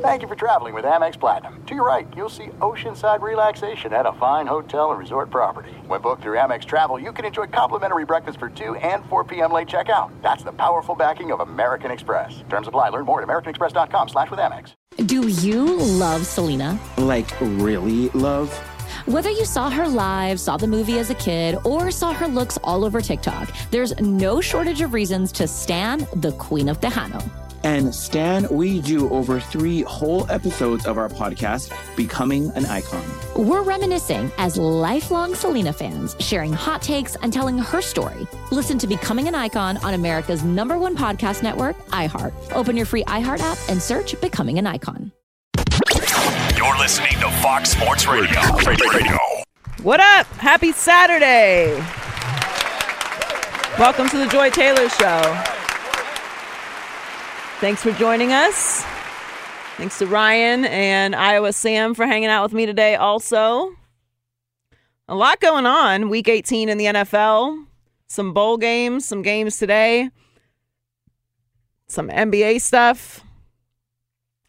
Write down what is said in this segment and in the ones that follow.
Thank you for traveling with Amex Platinum. To your right, you'll see oceanside relaxation at a fine hotel and resort property. When booked through Amex Travel, you can enjoy complimentary breakfast for 2 and 4 p.m. late checkout. That's the powerful backing of American Express. Terms apply. Learn more at americanexpress.com slash with Amex. Do you love Selena? Like, really love? Whether you saw her live, saw the movie as a kid, or saw her looks all over TikTok, there's no shortage of reasons to stan the Queen of Tejano. And Stan, we do over three whole episodes of our podcast, Becoming an Icon. We're reminiscing as lifelong Selena fans, sharing hot takes and telling her story. Listen to Becoming an Icon on America's number one podcast network, iHeart. Open your free iHeart app and search Becoming an Icon. You're listening to Fox Sports Radio. Radio. What up? Happy Saturday. Welcome to the Joy Taylor Show. Thanks for joining us. Thanks to Ryan and Iowa Sam for hanging out with me today, also. A lot going on. Week 18 in the NFL, some bowl games, some games today, some NBA stuff.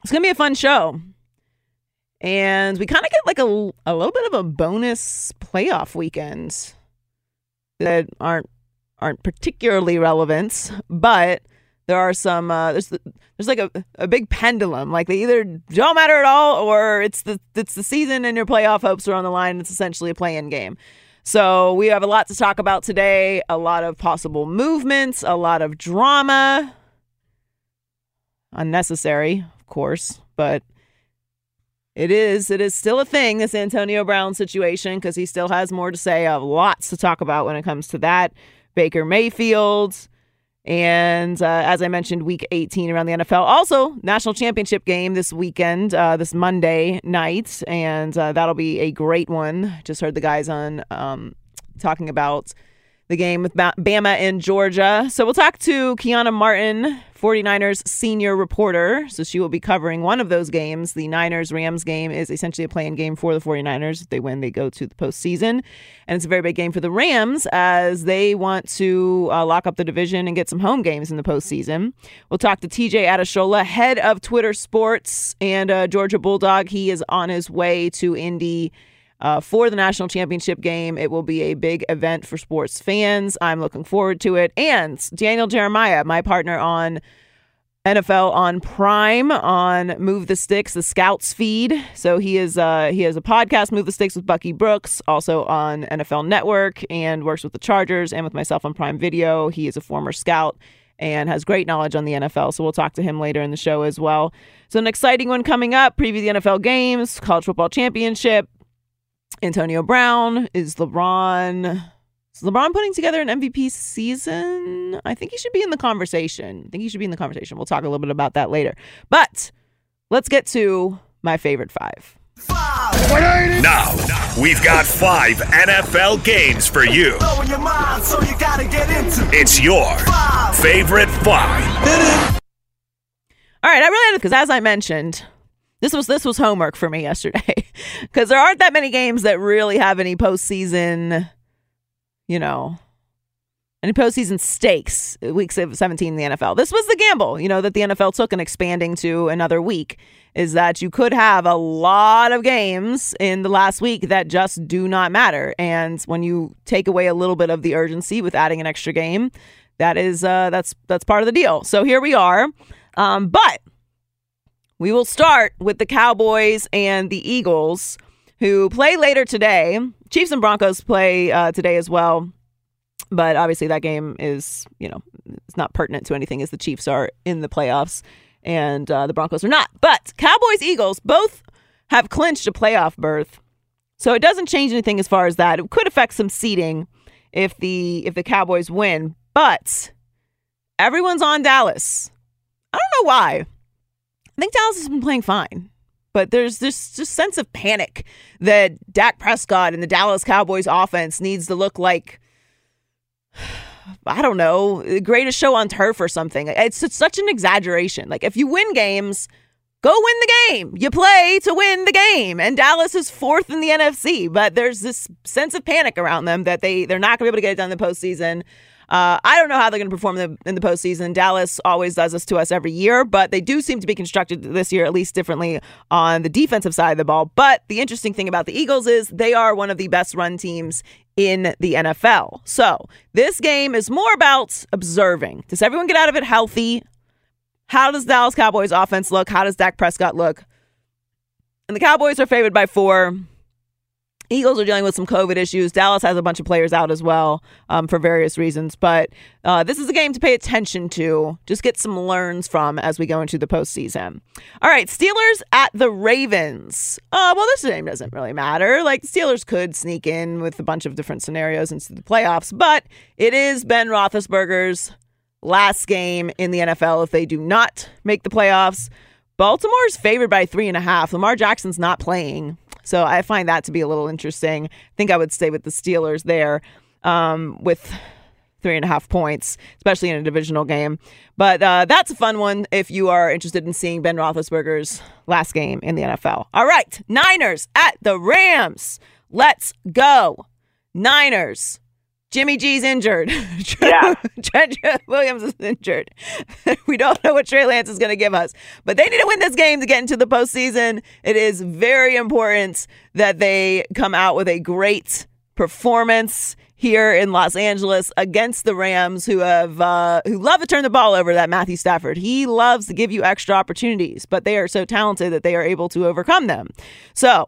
It's going to be a fun show. And we kind of get like a, a little bit of a bonus playoff weekend that aren't aren't particularly relevant, but there are some uh, there's there's like a, a big pendulum. Like they either don't matter at all or it's the it's the season and your playoff hopes are on the line it's essentially a play-in game. So we have a lot to talk about today a lot of possible movements a lot of drama. Unnecessary of course but it is it is still a thing this antonio brown situation because he still has more to say. I have lots to talk about when it comes to that. Baker mayfield and uh, as I mentioned, week 18 around the NFL. Also, national championship game this weekend, uh, this Monday night. And uh, that'll be a great one. Just heard the guys on um, talking about the game with Bama and Georgia. So we'll talk to Kiana Martin, 49ers senior reporter. So she will be covering one of those games. The Niners Rams game is essentially a playing game for the 49ers. If they win, they go to the postseason. And it's a very big game for the Rams as they want to uh, lock up the division and get some home games in the postseason. We'll talk to TJ Adeshola, head of Twitter Sports and uh, Georgia Bulldog. He is on his way to Indy uh, for the national championship game. It will be a big event for sports fans. I'm looking forward to it. And Daniel Jeremiah, my partner on NFL on Prime on Move the Sticks, the Scouts feed. So he is uh, he has a podcast, Move the Sticks with Bucky Brooks, also on NFL Network, and works with the Chargers and with myself on Prime Video. He is a former scout and has great knowledge on the NFL. So we'll talk to him later in the show as well. So an exciting one coming up. Preview the NFL games, college football championship, Antonio Brown? Is LeBron is LeBron putting together an MVP season? I think he should be in the conversation. I think he should be in the conversation. We'll talk a little bit about that later. But let's get to my favorite five. Now, we've got five NFL games for you. It's your favorite five. All right, I really have it, because as I mentioned, this was this was homework for me yesterday because there aren't that many games that really have any postseason, you know, any postseason stakes. Week seventeen in the NFL. This was the gamble, you know, that the NFL took in expanding to another week. Is that you could have a lot of games in the last week that just do not matter, and when you take away a little bit of the urgency with adding an extra game, that is uh, that's that's part of the deal. So here we are, um, but we will start with the Cowboys and the Eagles, who play later today. Chiefs and Broncos play uh, today as well. But obviously, that game is, you know, it's not pertinent to anything as the Chiefs are in the playoffs and uh, the Broncos are not. But Cowboys, Eagles both have clinched a playoff berth. So it doesn't change anything as far as that. It could affect some seeding if the if the Cowboys win, but everyone's on Dallas. I don't know why. I think Dallas has been playing fine. But there's this just sense of panic that Dak Prescott and the Dallas Cowboys offense needs to look like I don't know, the greatest show on turf or something. It's, it's such an exaggeration. Like if you win games, go win the game. You play to win the game. And Dallas is fourth in the NFC, but there's this sense of panic around them that they they're not going to be able to get it done in the postseason. Uh, I don't know how they're going to perform in the, in the postseason. Dallas always does this to us every year, but they do seem to be constructed this year at least differently on the defensive side of the ball. But the interesting thing about the Eagles is they are one of the best run teams in the NFL. So this game is more about observing. Does everyone get out of it healthy? How does Dallas Cowboys offense look? How does Dak Prescott look? And the Cowboys are favored by four. Eagles are dealing with some COVID issues. Dallas has a bunch of players out as well um, for various reasons. But uh, this is a game to pay attention to, just get some learns from as we go into the postseason. All right, Steelers at the Ravens. Uh, well, this game doesn't really matter. Like, Steelers could sneak in with a bunch of different scenarios into the playoffs, but it is Ben Roethlisberger's last game in the NFL if they do not make the playoffs. Baltimore is favored by three and a half. Lamar Jackson's not playing. So I find that to be a little interesting. I think I would stay with the Steelers there um, with three and a half points, especially in a divisional game. But uh, that's a fun one if you are interested in seeing Ben Roethlisberger's last game in the NFL. All right, Niners at the Rams. Let's go. Niners. Jimmy G's injured. Yeah. Trent Williams is injured. we don't know what Trey Lance is going to give us, but they need to win this game to get into the postseason. It is very important that they come out with a great performance here in Los Angeles against the Rams, who have uh, who love to turn the ball over. That Matthew Stafford, he loves to give you extra opportunities, but they are so talented that they are able to overcome them. So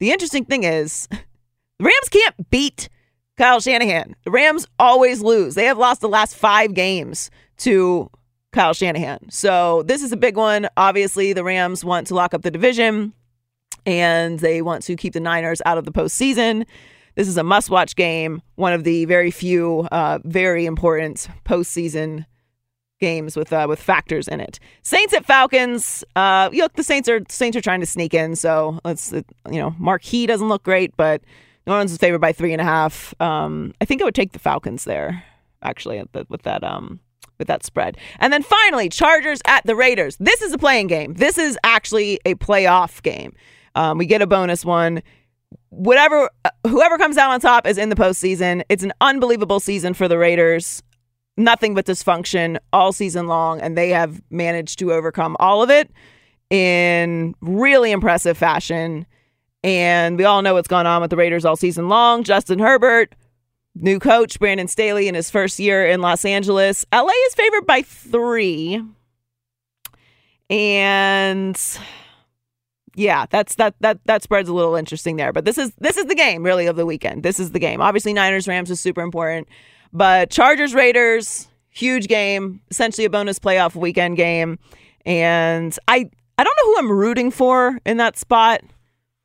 the interesting thing is, the Rams can't beat Kyle Shanahan. The Rams always lose. They have lost the last five games to Kyle Shanahan. So this is a big one. Obviously, the Rams want to lock up the division and they want to keep the Niners out of the postseason. This is a must watch game, one of the very few, uh, very important postseason games with uh, with factors in it. Saints at Falcons. Uh, look, the Saints are Saints are trying to sneak in, so let's you know Marquee doesn't look great, but New Orleans is favored by three and a half. Um, I think I would take the Falcons there, actually, with that um, with that spread. And then finally, Chargers at the Raiders. This is a playing game. This is actually a playoff game. Um, we get a bonus one. Whatever, uh, whoever comes out on top is in the postseason. It's an unbelievable season for the Raiders. Nothing but dysfunction all season long, and they have managed to overcome all of it in really impressive fashion. And we all know what's gone on with the Raiders all season long. Justin Herbert, new coach, Brandon Staley in his first year in Los Angeles. LA is favored by three. And yeah, that's that that that spreads a little interesting there. But this is this is the game really of the weekend. This is the game. Obviously, Niners Rams is super important, but Chargers Raiders huge game, essentially a bonus playoff weekend game. And I I don't know who I'm rooting for in that spot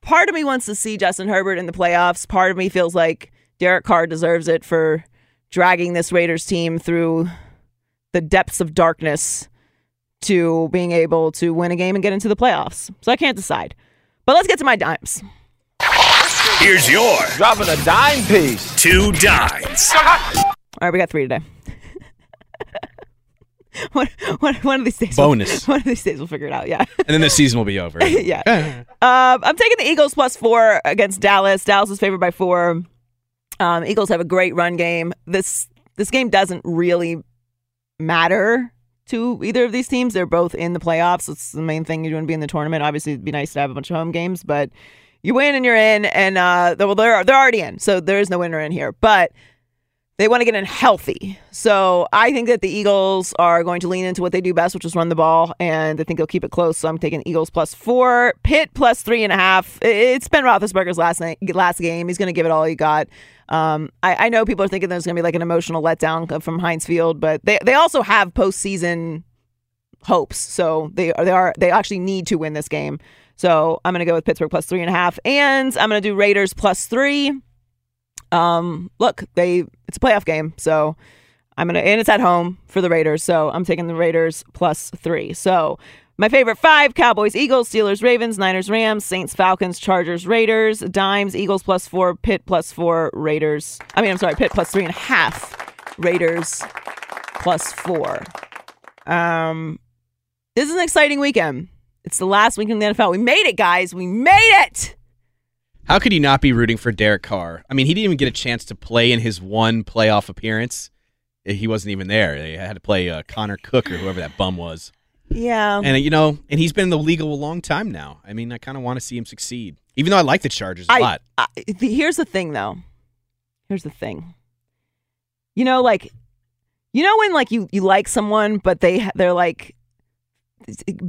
part of me wants to see Justin Herbert in the playoffs. Part of me feels like Derek Carr deserves it for dragging this Raiders team through the depths of darkness to being able to win a game and get into the playoffs. So I can't decide. But let's get to my dimes. Here's your dropping a dime piece. Two dimes. All right, we got three today. one, one, one of these days. Bonus. We'll, one of these days we'll figure it out. Yeah. And then the season will be over. yeah. um, I'm taking the Eagles plus four against Dallas. Dallas is favored by four. Um, Eagles have a great run game. This this game doesn't really matter to either of these teams. They're both in the playoffs. It's the main thing you want to be in the tournament. Obviously, it'd be nice to have a bunch of home games, but you win and you're in. And uh, well, they're they're already in, so there is no winner in here. But they want to get in healthy. So I think that the Eagles are going to lean into what they do best, which is run the ball, and I think they'll keep it close. So I'm taking Eagles plus four, Pitt plus three and a half. It's Ben Roethlisberger's last night, last game. He's going to give it all he got. Um, I, I, know people are thinking there's going to be like an emotional letdown from Heinz Field, but they they also have postseason hopes. So they are they are they actually need to win this game. So I'm going to go with Pittsburgh plus three and a half, and I'm going to do Raiders plus three. Um, look, they it's a playoff game, so I'm gonna and it's at home for the Raiders, so I'm taking the Raiders plus three. So my favorite five Cowboys, Eagles, Steelers, Ravens, Niners, Rams, Saints, Falcons, Chargers, Raiders, Dimes, Eagles plus four, Pitt plus four, Raiders. I mean, I'm sorry, Pitt plus three and a half, Raiders plus four. Um, this is an exciting weekend. It's the last week in the NFL. We made it, guys. We made it. How could you not be rooting for Derek Carr? I mean, he didn't even get a chance to play in his one playoff appearance. he wasn't even there. They had to play uh, Connor Cook or whoever that bum was. Yeah. And uh, you know, and he's been in the league a long time now. I mean, I kind of want to see him succeed, even though I like the Chargers a I, lot. I, the, here's the thing, though. Here's the thing. You know, like, you know when like you you like someone, but they they're like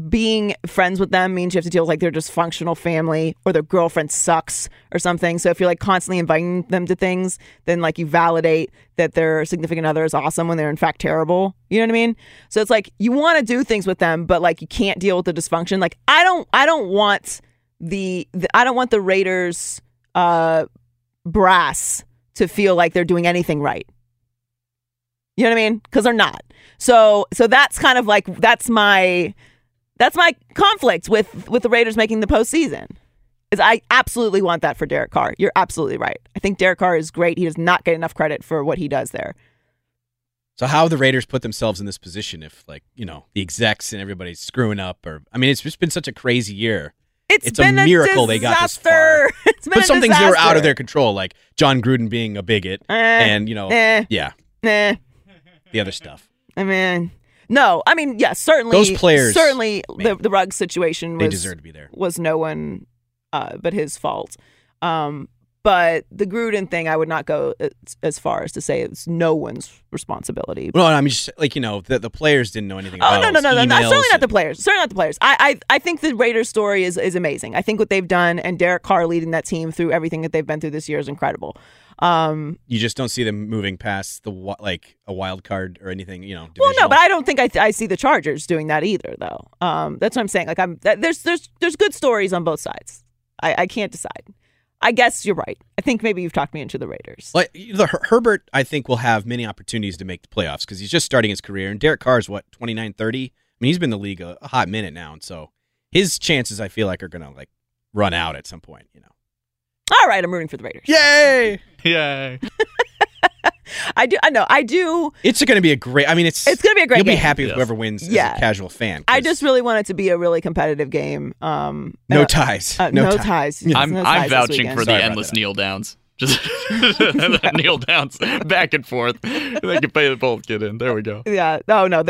being friends with them means you have to deal with like their dysfunctional family or their girlfriend sucks or something. So if you're like constantly inviting them to things, then like you validate that their significant other is awesome when they're in fact terrible. You know what I mean? So it's like you want to do things with them, but like you can't deal with the dysfunction. Like I don't I don't want the, the I don't want the Raiders uh brass to feel like they're doing anything right. You know what I mean? Because they're not. So so that's kind of like that's my that's my conflict with with the Raiders making the postseason. Is I absolutely want that for Derek Carr. You're absolutely right. I think Derek Carr is great. He does not get enough credit for what he does there. So how the Raiders put themselves in this position if like, you know, the execs and everybody's screwing up or I mean it's just been such a crazy year. It's, It's a been miracle they got this far. It's been But a some things that were out of their control, like Jon Gruden being a bigot Eh, and, you know, eh, yeah, eh. The other stuff. I mean, no. I mean, yes, certainly Those players, Certainly, the man, the Ruggs situation They was deserve to be there. was no one uh, but his fault. Um, but the Gruden thing, I would not go as, as far as to say it's no one's responsibility. Well, I mean, just like you know, the, the players didn't know anything Oh about. no no no no! no. Certainly not the players. Certainly not the players. I, I I think the Raiders story is is amazing. I think what they've done and Derek Carr leading that team through everything that they've been through this year is incredible. Um, You just don't see them moving past the like a wild card or anything. You know. well, no, but I don't think I, I see the Chargers doing that either, though. Um, that's what I'm saying. Like I'm there's there's there's good stories on both sides. I, I can't decide. I guess you're right. I think maybe you've talked me into the Raiders. Like the Her- Herbert, I think will have many opportunities to make the playoffs because he's just starting his career, and Derek Carr is what 29, 30? I mean, he's been in the league a, a hot minute now, and so his chances, I feel like, are gonna like run out at some point. You know. All right, I'm rooting for the Raiders. Yay! Yay. I do. I know. I do. It's going to be a great. I mean, it's It's gonna be a great You'll be game. happy with Yes. whoever wins Yeah. as a casual fan. I just really want it to be a really competitive game. Um, no uh, ties. uh, no, no ties. ties. I'm no I'm ties vouching for the about endless kneel downs. Just the kneel downs back and forth. They can play the both get in. There we go. Yeah. Oh no.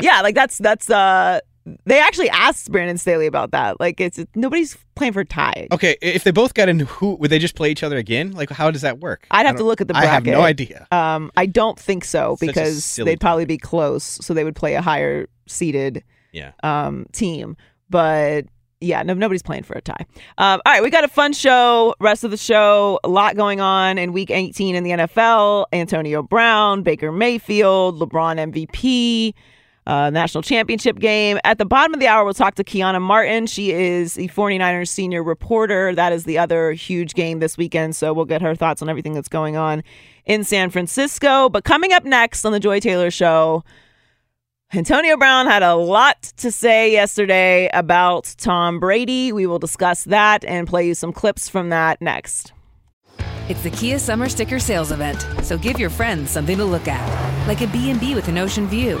yeah. Like that's that's. uh They actually asked Brandon Staley about that. Like it's nobody's playing for tie. Okay, if they both got in, who would they just play each other again? Like, how does that work? I'd have to look at the bracket. I have no idea. Um, I don't think so Such because they'd probably be close, so they would play a higher seeded Yeah. um, team. But yeah, no, nobody's playing for a tie. Um, all right, we got a fun show. Rest of the show, a lot going on in Week 18 in the NFL. Antonio Brown, Baker Mayfield, LeBron MVP. Uh, national championship game. At the bottom of the hour, we'll talk to Kiana Martin. She is the 49ers senior reporter. That is the other huge game this weekend. So we'll get her thoughts on everything that's going on in San Francisco. But coming up next on The Joy Taylor Show, Antonio Brown had a lot to say yesterday about Tom Brady. We will discuss that and play you some clips from that next. It's the Kia Summer Sticker Sales Event, so give your friends something to look at, like a B&B with an ocean view,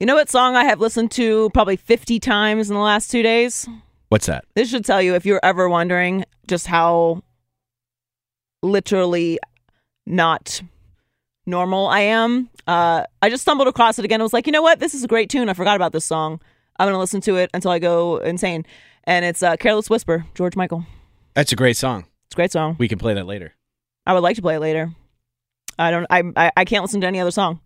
You know what song I have listened to probably 50 times in the last two days? What's that? This should tell you if you're ever wondering just how literally not normal I am. Uh, I just stumbled across it again. I was like, you know what? This is a great tune. I forgot about this song. I'm going to listen to it until I go insane. And it's uh, Careless Whisper, George Michael. That's a great song. It's a great song. We can play that later. I would like to play it later. I don't. I I, I can't listen to any other song.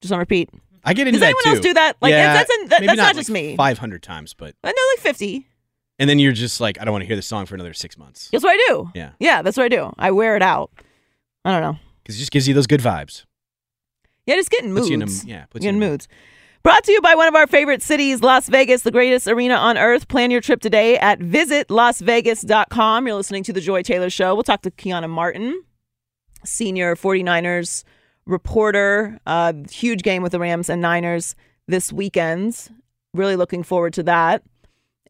Just on repeat. I get into Does that anyone too. else do that? Like, yeah, that's- that's- maybe that's not like just me. 500 times, but I know like 50. and then you're just like, I don't want to hear the song for another six months That's what I do. Yeah. Yeah, that's what I do. I wear it out. I don't know. because it just gives you those good vibes. Yeah, just getting moods. In a- yeah, puts you in moods. Brought to you by one of our favorite cities, Las Vegas, the greatest arena on earth. Plan your trip today at visitlasvegas.com. You're listening to The Joy Taylor Show. We'll talk to Kiana Martin, senior 49ers reporter. Uh, huge game with the Rams and Niners this weekend. Really looking forward to that.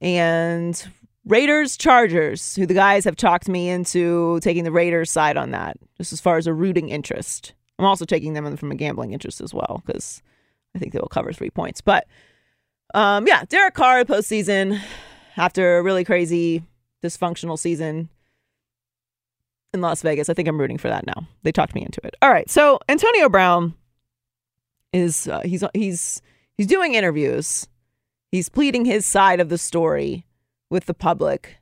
And Raiders Chargers, who the guys have talked me into taking the Raiders side on that, just as far as a rooting interest. I'm also taking them from a gambling interest as well because I think they will cover three points. But um, yeah, Derek Carr postseason after a really crazy dysfunctional season in Las Vegas. I think I'm rooting for that now. They talked me into it. All right, so Antonio Brown is uh, he's he's he's doing interviews. He's pleading his side of the story with the public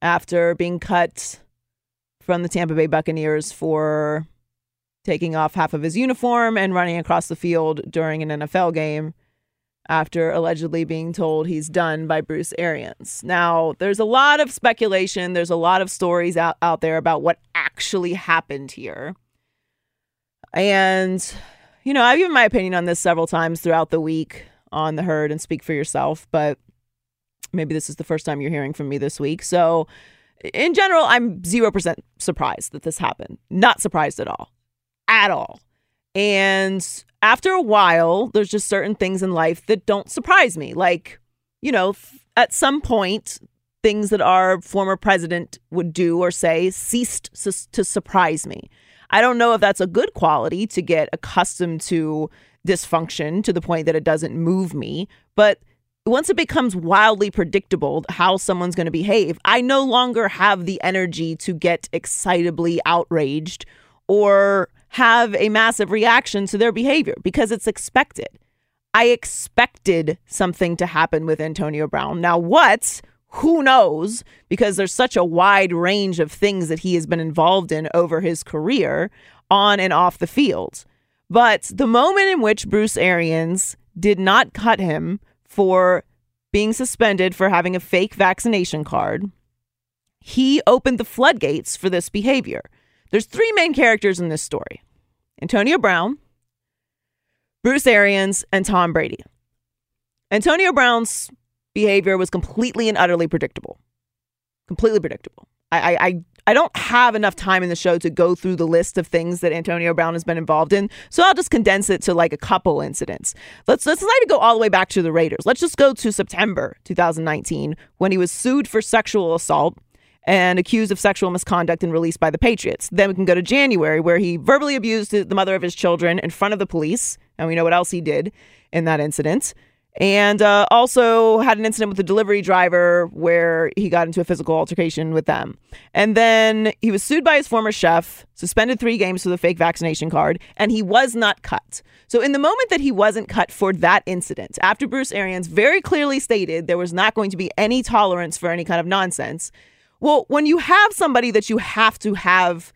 after being cut from the Tampa Bay Buccaneers for taking off half of his uniform and running across the field during an NFL game after allegedly being told he's done by Bruce Arians. Now, there's a lot of speculation, there's a lot of stories out, out there about what actually happened here. And, you know, I've given my opinion on this several times throughout the week on the herd and speak for yourself, but maybe this is the first time you're hearing from me this week. So, in general, I'm 0% surprised that this happened. Not surprised at all. At all. And after a while, there's just certain things in life that don't surprise me. Like, you know, at some point, things that our former president would do or say ceased to surprise me. I don't know if that's a good quality to get accustomed to dysfunction to the point that it doesn't move me, but once it becomes wildly predictable how someone's going to behave, I no longer have the energy to get excitably outraged or have a massive reaction to their behavior because it's expected. I expected something to happen with Antonio Brown. Now, what? Who knows? Because there's such a wide range of things that he has been involved in over his career on and off the field. But the moment in which Bruce Arians did not cut him for being suspended for having a fake vaccination card, he opened the floodgates for this behavior. There's three main characters in this story Antonio Brown, Bruce Arians, and Tom Brady. Antonio Brown's behavior was completely and utterly predictable. Completely predictable. I, I, I, don't have enough time in the show to go through the list of things that Antonio Brown has been involved in, so I'll just condense it to like a couple incidents. Let's let's not even go all the way back to the Raiders. Let's just go to September 2019 when he was sued for sexual assault and accused of sexual misconduct and released by the Patriots. Then we can go to January, where he verbally abused the mother of his children in front of the police. And we know what else he did in that incident. And uh, also had an incident with a delivery driver where he got into a physical altercation with them. And then he was sued by his former chef, suspended three games for the fake vaccination card, and he was not cut. So, in the moment that he wasn't cut for that incident, after Bruce Arians very clearly stated there was not going to be any tolerance for any kind of nonsense, well, when you have somebody that you have to have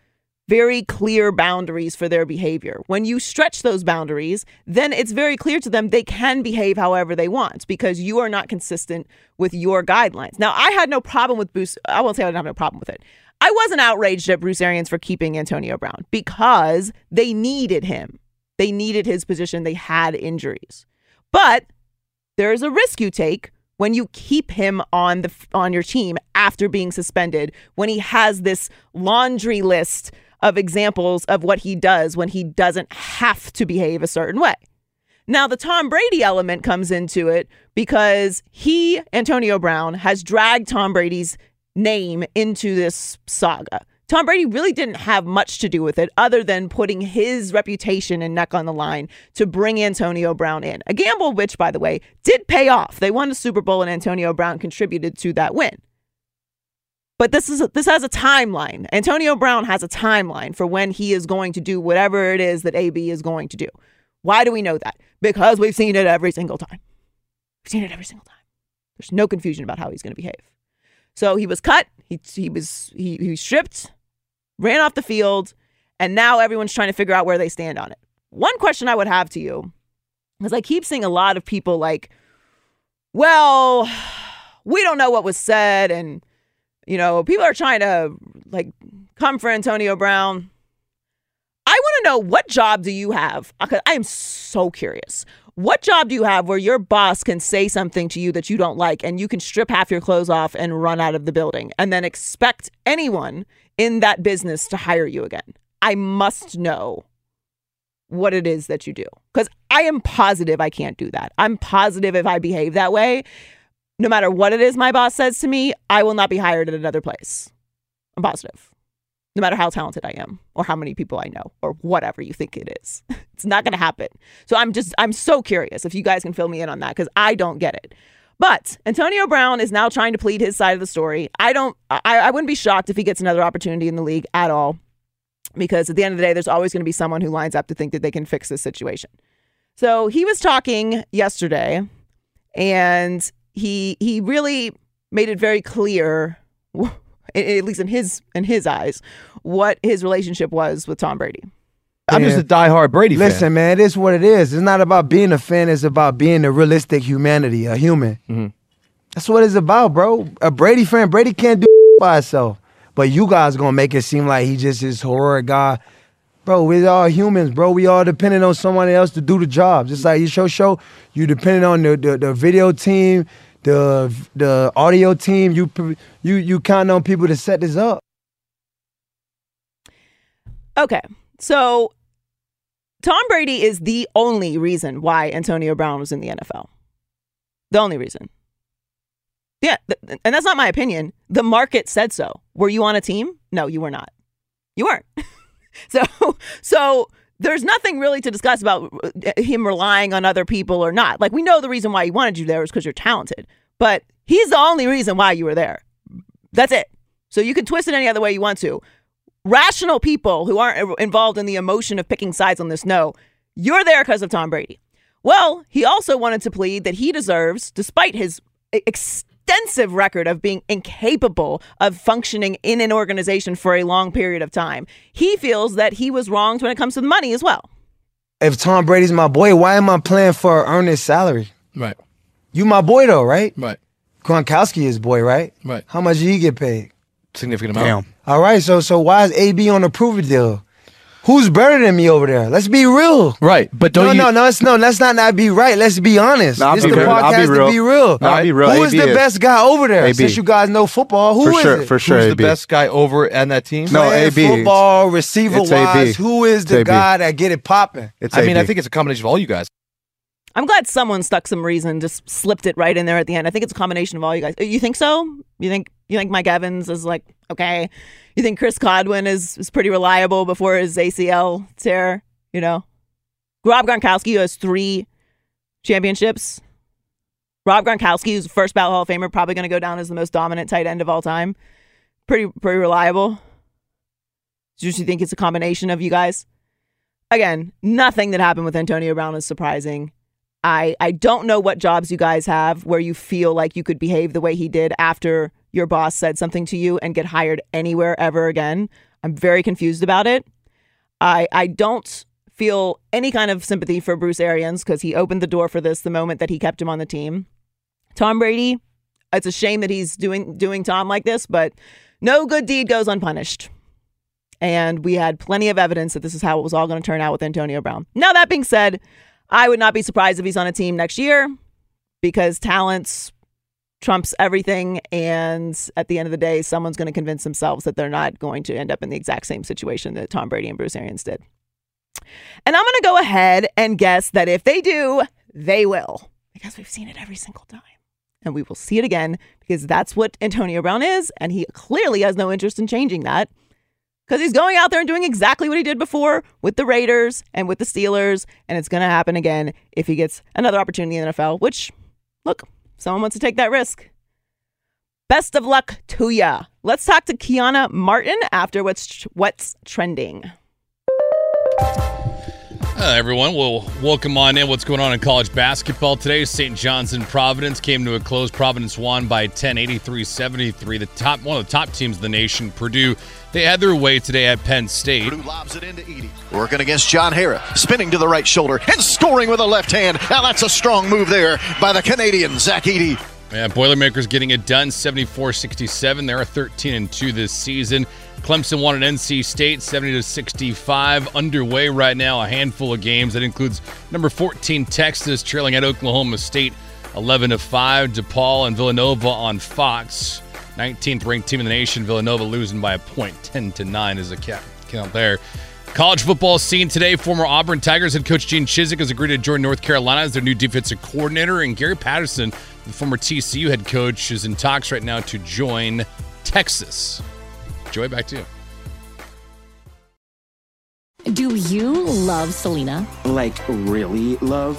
very clear boundaries for their behavior, when you stretch those boundaries, then it's very clear to them they can behave however they want because you are not consistent with your guidelines. Now, I had no problem with Bruce. I won't say I didn't have no problem with it. I wasn't outraged at Bruce Arians for keeping Antonio Brown because they needed him. They needed his position. They had injuries. But there is a risk you take when you keep him on the on your team after being suspended when he has this laundry list of examples of what he does when he doesn't have to behave a certain way. Now the Tom Brady element comes into it because he Antonio Brown has dragged Tom Brady's name into this saga. Tom Brady really didn't have much to do with it other than putting his reputation and neck on the line to bring Antonio Brown in. A gamble which, by the way, did pay off. They won the Super Bowl and Antonio Brown contributed to that win. But this is this has a timeline. Antonio Brown has a timeline for when he is going to do whatever it is that AB is going to do. Why do we know that? Because we've seen it every single time. We've seen it every single time. There's no confusion about how he's going to behave. So he was cut. He he was he he was stripped, ran off the field, and now everyone's trying to figure out where they stand on it. One question I would have to you is I keep seeing a lot of people like, well, we don't know what was said. And, you know, people are trying to like come for Antonio Brown. I want to know what job do you have? I am so curious. What job do you have where your boss can say something to you that you don't like and you can strip half your clothes off and run out of the building and then expect anyone in that business to hire you again? I must know what it is that you do because I am positive I can't do that. I'm positive if I behave that way, no matter what it is my boss says to me, I will not be hired at another place. I'm positive no matter how talented I am or how many people I know or whatever you think it is. it's not going to happen. So I'm just, I'm so curious if you guys can fill me in on that because I don't get it. But Antonio Brown is now trying to plead his side of the story. I don't, I, I wouldn't be shocked if he gets another opportunity in the league at all because at the end of the day, there's always going to be someone who lines up to think that they can fix this situation. So he was talking yesterday and he, he really made it very clear at least in his in his eyes, what his relationship was with Tom Brady. I'm just a diehard Brady fan. Listen, fan. man, it is what it is. It's not about being a fan. It's about being a realistic humanity, a human. Mm-hmm. That's what it's about, bro. A Brady fan, Brady can't do by himself. But you guys gonna make it seem like he just this horror guy. Bro, we're all humans, bro. We all depending on someone else to do the job. Just like your show show, you depending on the, the, the video team, the the audio team. You you you count on people to set this up. Okay, so Tom Brady is the only reason why Antonio Brown was in the NFL. The only reason. Yeah, th- and that's not my opinion. The market said so. Were you on a team? No, you were not. You weren't. so so there's nothing really to discuss about uh, him relying on other people or not. Like we know the reason why he wanted you there is because you're talented, but he's the only reason why you were there. That's it. So you can twist it any other way you want to. Rational people who aren't involved in the emotion of picking sides on this know you're there because of Tom Brady. Well, he also wanted to plead that he deserves, despite his extensive record of being incapable of functioning in an organization for a long period of time, he feels that he was wronged when it comes to the money as well. If Tom Brady's my boy, why am I playing for earnest salary? Right. You my boy though, right? Right. Gronkowski is boy, right? Right. How much did he get paid? Significant amount. All right, so so why is AB on the prove it deal? Who's better than me over there? Let's be real. Right, but don't no, you? no, no, let's no, let's not not be right. Let's be honest. No, I'll this be the real. podcast I'll be real. to be real. No, I'll be real. Who is AB the is. best guy over there? AB. Since you guys know football, who For is sure, it? for sure. Who's the best guy over and that team? No, Playing AB. Football, receiver It's AB. wise, who is the AB. guy that get it popping? It's I mean, I think it's a combination of all you guys. I'm glad someone stuck some reason, just slipped it right in there at the end. I think it's a combination of all you guys. You think so? You think you think Mike Evans is like okay? You think Chris Godwin is is pretty reliable before his ACL tear? You know, Rob Gronkowski has three championships. Rob Gronkowski, who's first ballot Hall of Famer, probably going to go down as the most dominant tight end of all time. Pretty pretty reliable. Do you think it's a combination of you guys? Again, nothing that happened with Antonio Brown is surprising. I I don't know what jobs you guys have where you feel like you could behave the way he did after your boss said something to you and get hired anywhere ever again. I'm very confused about it. I I don't feel any kind of sympathy for Bruce Arians because he opened the door for this the moment that he kept him on the team. Tom Brady, it's a shame that he's doing doing Tom like this, but no good deed goes unpunished. And we had plenty of evidence that this is how it was all going to turn out with Antonio Brown. Now, that being said, I would not be surprised if he's on a team next year because talents trumps everything. And at the end of the day, someone's going to convince themselves that they're not going to end up in the exact same situation that Tom Brady and Bruce Arians did. And I'm going to go ahead and guess that if they do, they will because we've seen it every single time. And we will see it again because that's what Antonio Brown is. And he clearly has no interest in changing that because he's going out there and doing exactly what he did before with the Raiders and with the Steelers. And it's going to happen again if he gets another opportunity in the NFL, which, look, someone wants to take that risk. Best of luck to ya. Let's talk to Kiana Martin after what's what's trending. Uh, everyone, we'll welcome on in what's going on in college basketball today. St. John's and Providence came to a close. Providence won by 10, 83-73. The top one of the top teams in the nation, Purdue, they had their way today at Penn State. Purdue lobs it into Edey. Working against John Harrar, spinning to the right shoulder and scoring with a left hand. Now that's a strong move there by the Canadian Zach Edey. Yeah, Boilermakers getting it done 74-67. They're 13 and 2 this season. Clemson won at NC State 70 to 65. Underway right now, a handful of games. That includes number 14 Texas trailing at Oklahoma State 11 to 5. DePaul and Villanova on Fox. 19th ranked team in the nation. Villanova losing by a point, 10 to 9 is a count there. College football scene today. Former Auburn Tigers head coach Gene Chizik has agreed to join North Carolina as their new defensive coordinator, and Gary Patterson, the former TCU head coach, is in talks right now to join Texas. Joy, back to you. Do you love Selena? Like, really love?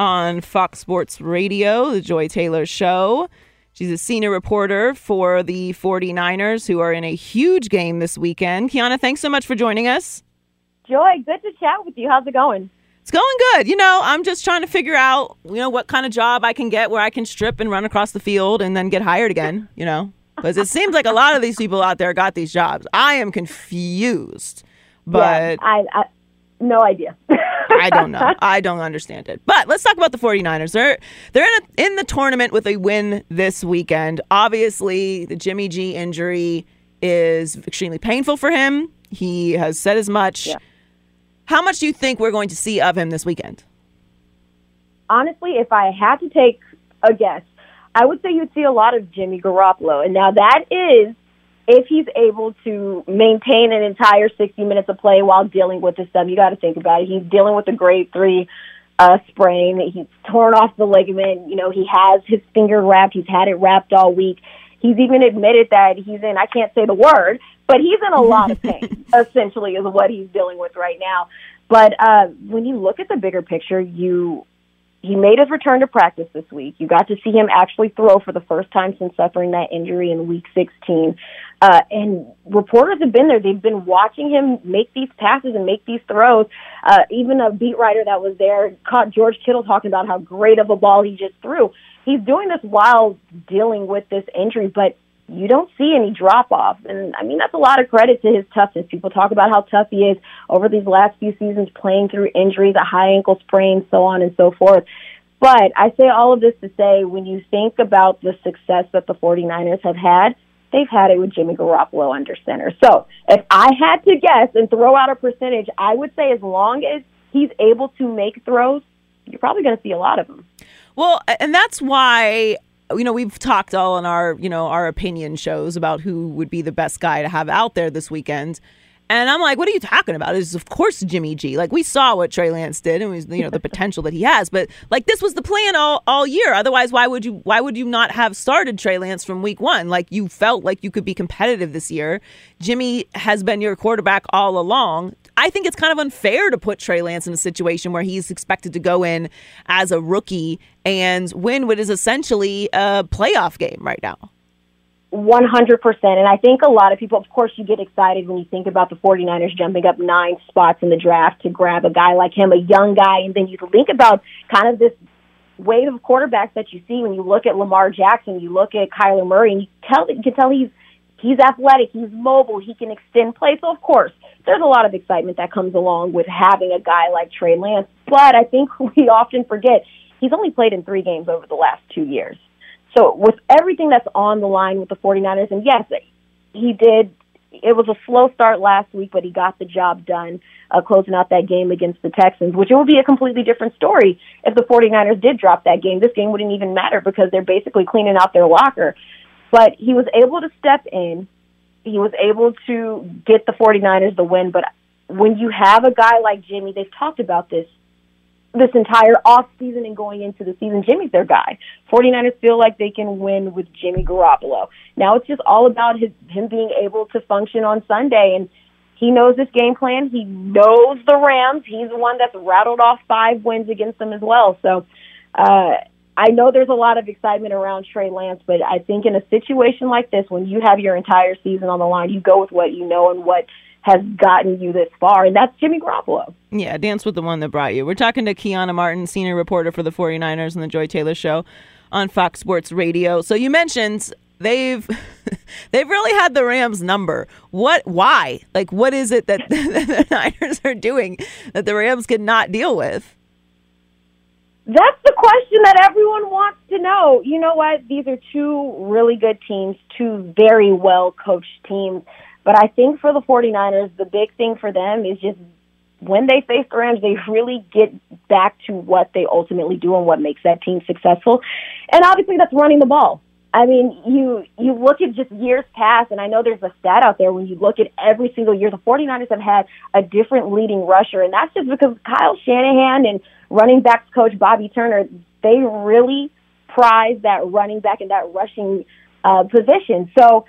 on Fox Sports Radio, the Joy Taylor Show. She's a senior reporter for the 49ers, who are in a huge game this weekend. Kiana, thanks so much for joining us. Joy, good to chat with you. How's it going? It's going good. You know, I'm just trying to figure out, you know, what kind of job I can get where I can strip and run across the field and then get hired again, you know? Because it seems like a lot of these people out there got these jobs. I am confused. But yeah, I, I no idea. I don't know. I don't understand it. But let's talk about the 49ers. They're they're in a, in the tournament with a win this weekend. Obviously, the Jimmy G injury is extremely painful for him. He has said as much. Yeah. How much do you think we're going to see of him this weekend? Honestly, if I had to take a guess, I would say you'd see a lot of Jimmy Garoppolo. And now that is if he's able to maintain an entire 60 minutes of play while dealing with this stuff, you got to think about it. He's dealing with a grade three uh, sprain. He's torn off the ligament. You know, he has his finger wrapped. He's had it wrapped all week. He's even admitted that he's in, I can't say the word, but he's in a lot of pain, essentially, is what he's dealing with right now. But uh, when you look at the bigger picture, you he made his return to practice this week. You got to see him actually throw for the first time since suffering that injury in week 16. Uh, and reporters have been there. They've been watching him make these passes and make these throws. Uh, even a beat writer that was there caught George Kittle talking about how great of a ball he just threw. He's doing this while dealing with this injury, but you don't see any drop off. And I mean, that's a lot of credit to his toughness. People talk about how tough he is over these last few seasons playing through injuries, a high ankle sprain, so on and so forth. But I say all of this to say when you think about the success that the 49ers have had, they've had it with Jimmy Garoppolo under center. So if I had to guess and throw out a percentage, I would say as long as he's able to make throws, you're probably going to see a lot of them. Well, and that's why you know we've talked all in our you know our opinion shows about who would be the best guy to have out there this weekend. And I'm like, what are you talking about? Is of course Jimmy G. Like we saw what Trey Lance did, and was you know the potential that he has. But like this was the plan all, all year. Otherwise, why would you why would you not have started Trey Lance from week one? Like you felt like you could be competitive this year. Jimmy has been your quarterback all along. I think it's kind of unfair to put Trey Lance in a situation where he's expected to go in as a rookie and win what is essentially a playoff game right now. 100%. And I think a lot of people, of course, you get excited when you think about the 49ers jumping up nine spots in the draft to grab a guy like him, a young guy. And then you think about kind of this wave of quarterbacks that you see when you look at Lamar Jackson, you look at Kyler Murray, and you, tell, you can tell he's, he's athletic, he's mobile, he can extend play. So, of course, there's a lot of excitement that comes along with having a guy like Trey Lance. But I think we often forget he's only played in three games over the last two years. So with everything that's on the line with the 49ers, and yes, he did. It was a slow start last week, but he got the job done, uh, closing out that game against the Texans, which it would be a completely different story if the 49ers did drop that game. This game wouldn't even matter because they're basically cleaning out their locker. But he was able to step in. He was able to get the 49ers the win, but when you have a guy like Jimmy, they've talked about this this entire off season and going into the season, Jimmy's their guy. 49ers feel like they can win with Jimmy Garoppolo. Now it's just all about his him being able to function on Sunday and he knows this game plan. He knows the Rams. He's the one that's rattled off five wins against them as well. So uh I know there's a lot of excitement around Trey Lance, but I think in a situation like this, when you have your entire season on the line, you go with what you know and what has gotten you this far, and that's Jimmy Garoppolo. Yeah, dance with the one that brought you. We're talking to Kiana Martin, senior reporter for the 49ers and the Joy Taylor Show on Fox Sports Radio. So you mentioned they've they've really had the Rams number. What why? Like what is it that the Niners are doing that the Rams could not deal with? That's the question that everyone wants to know. You know what? These are two really good teams, two very well coached teams. But I think for the 49ers, the big thing for them is just when they face the Rams, they really get back to what they ultimately do and what makes that team successful. And obviously that's running the ball. I mean, you you look at just years past, and I know there's a stat out there when you look at every single year, the 49ers have had a different leading rusher, and that's just because Kyle Shanahan and running backs coach Bobby Turner, they really prize that running back and that rushing uh, position. So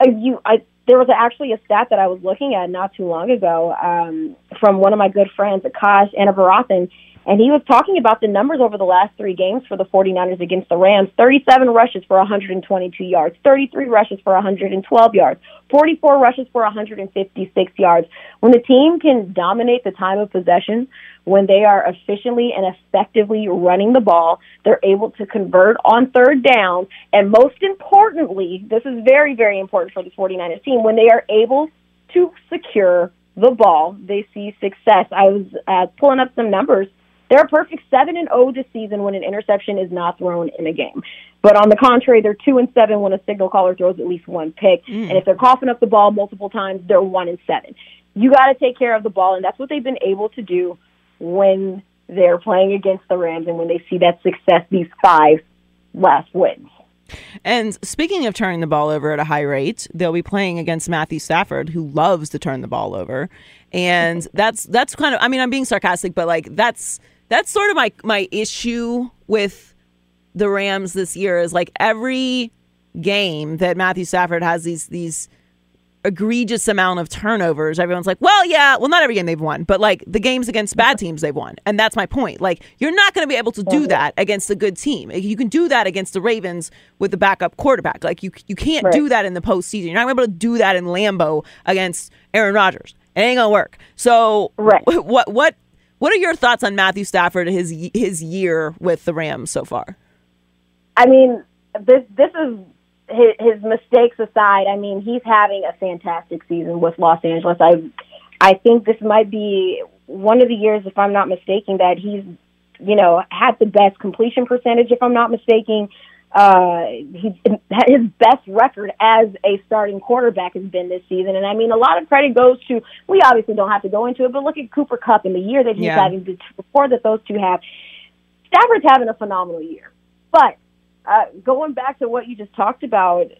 uh, you, I, there was actually a stat that I was looking at not too long ago um, from one of my good friends, Akash Anavarathan, and he was talking about the numbers over the last three games for the 49ers against the Rams 37 rushes for 122 yards, 33 rushes for 112 yards, 44 rushes for 156 yards. When the team can dominate the time of possession, when they are efficiently and effectively running the ball, they're able to convert on third down. And most importantly, this is very, very important for the 49ers team, when they are able to secure the ball, they see success. I was uh, pulling up some numbers they're a perfect seven and zero oh this season when an interception is not thrown in a game. But on the contrary, they're two and seven when a signal caller throws at least one pick. Mm. And if they're coughing up the ball multiple times, they're one and seven. You got to take care of the ball, and that's what they've been able to do when they're playing against the Rams and when they see that success these five last wins. And speaking of turning the ball over at a high rate, they'll be playing against Matthew Stafford, who loves to turn the ball over. And that's that's kind of I mean, I'm being sarcastic, but like that's that's sort of my my issue with the Rams this year is like every game that Matthew Stafford has these these egregious amount of turnovers. Everyone's like, well, yeah, well, not every game they've won, but like the games against bad teams they've won. And that's my point. Like, you're not going to be able to do that against a good team. You can do that against the Ravens with the backup quarterback. Like, you you can't right. do that in the postseason. You're not going to be able to do that in Lambeau against Aaron Rodgers. It ain't gonna work. So, right. what what what are your thoughts on Matthew Stafford his his year with the Rams so far? I mean, this this is his, his mistakes aside. I mean, he's having a fantastic season with Los Angeles. I I think this might be one of the years, if I'm not mistaken, that he's you know had the best completion percentage, if I'm not mistaken. Uh, he, his best record as a starting quarterback has been this season. And I mean, a lot of credit goes to, we obviously don't have to go into it, but look at Cooper Kupp in the year that he's yeah. having, before that those two have. Stafford's having a phenomenal year. But uh, going back to what you just talked about,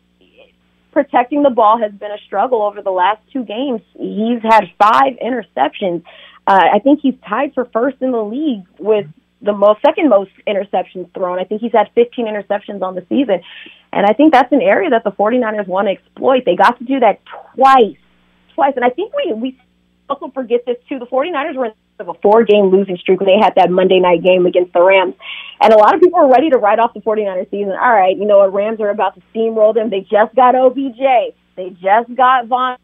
protecting the ball has been a struggle over the last two games. He's had five interceptions. Uh, I think he's tied for first in the league with the most second most interceptions thrown. I think he's had 15 interceptions on the season. And I think that's an area that the 49ers want to exploit. They got to do that twice. Twice. And I think we we also forget this too. The 49ers were in of a four game losing streak when they had that Monday night game against the Rams. And a lot of people were ready to write off the 49ers season. All right, you know what, Rams are about to steamroll them. They just got OBJ. They just got Von.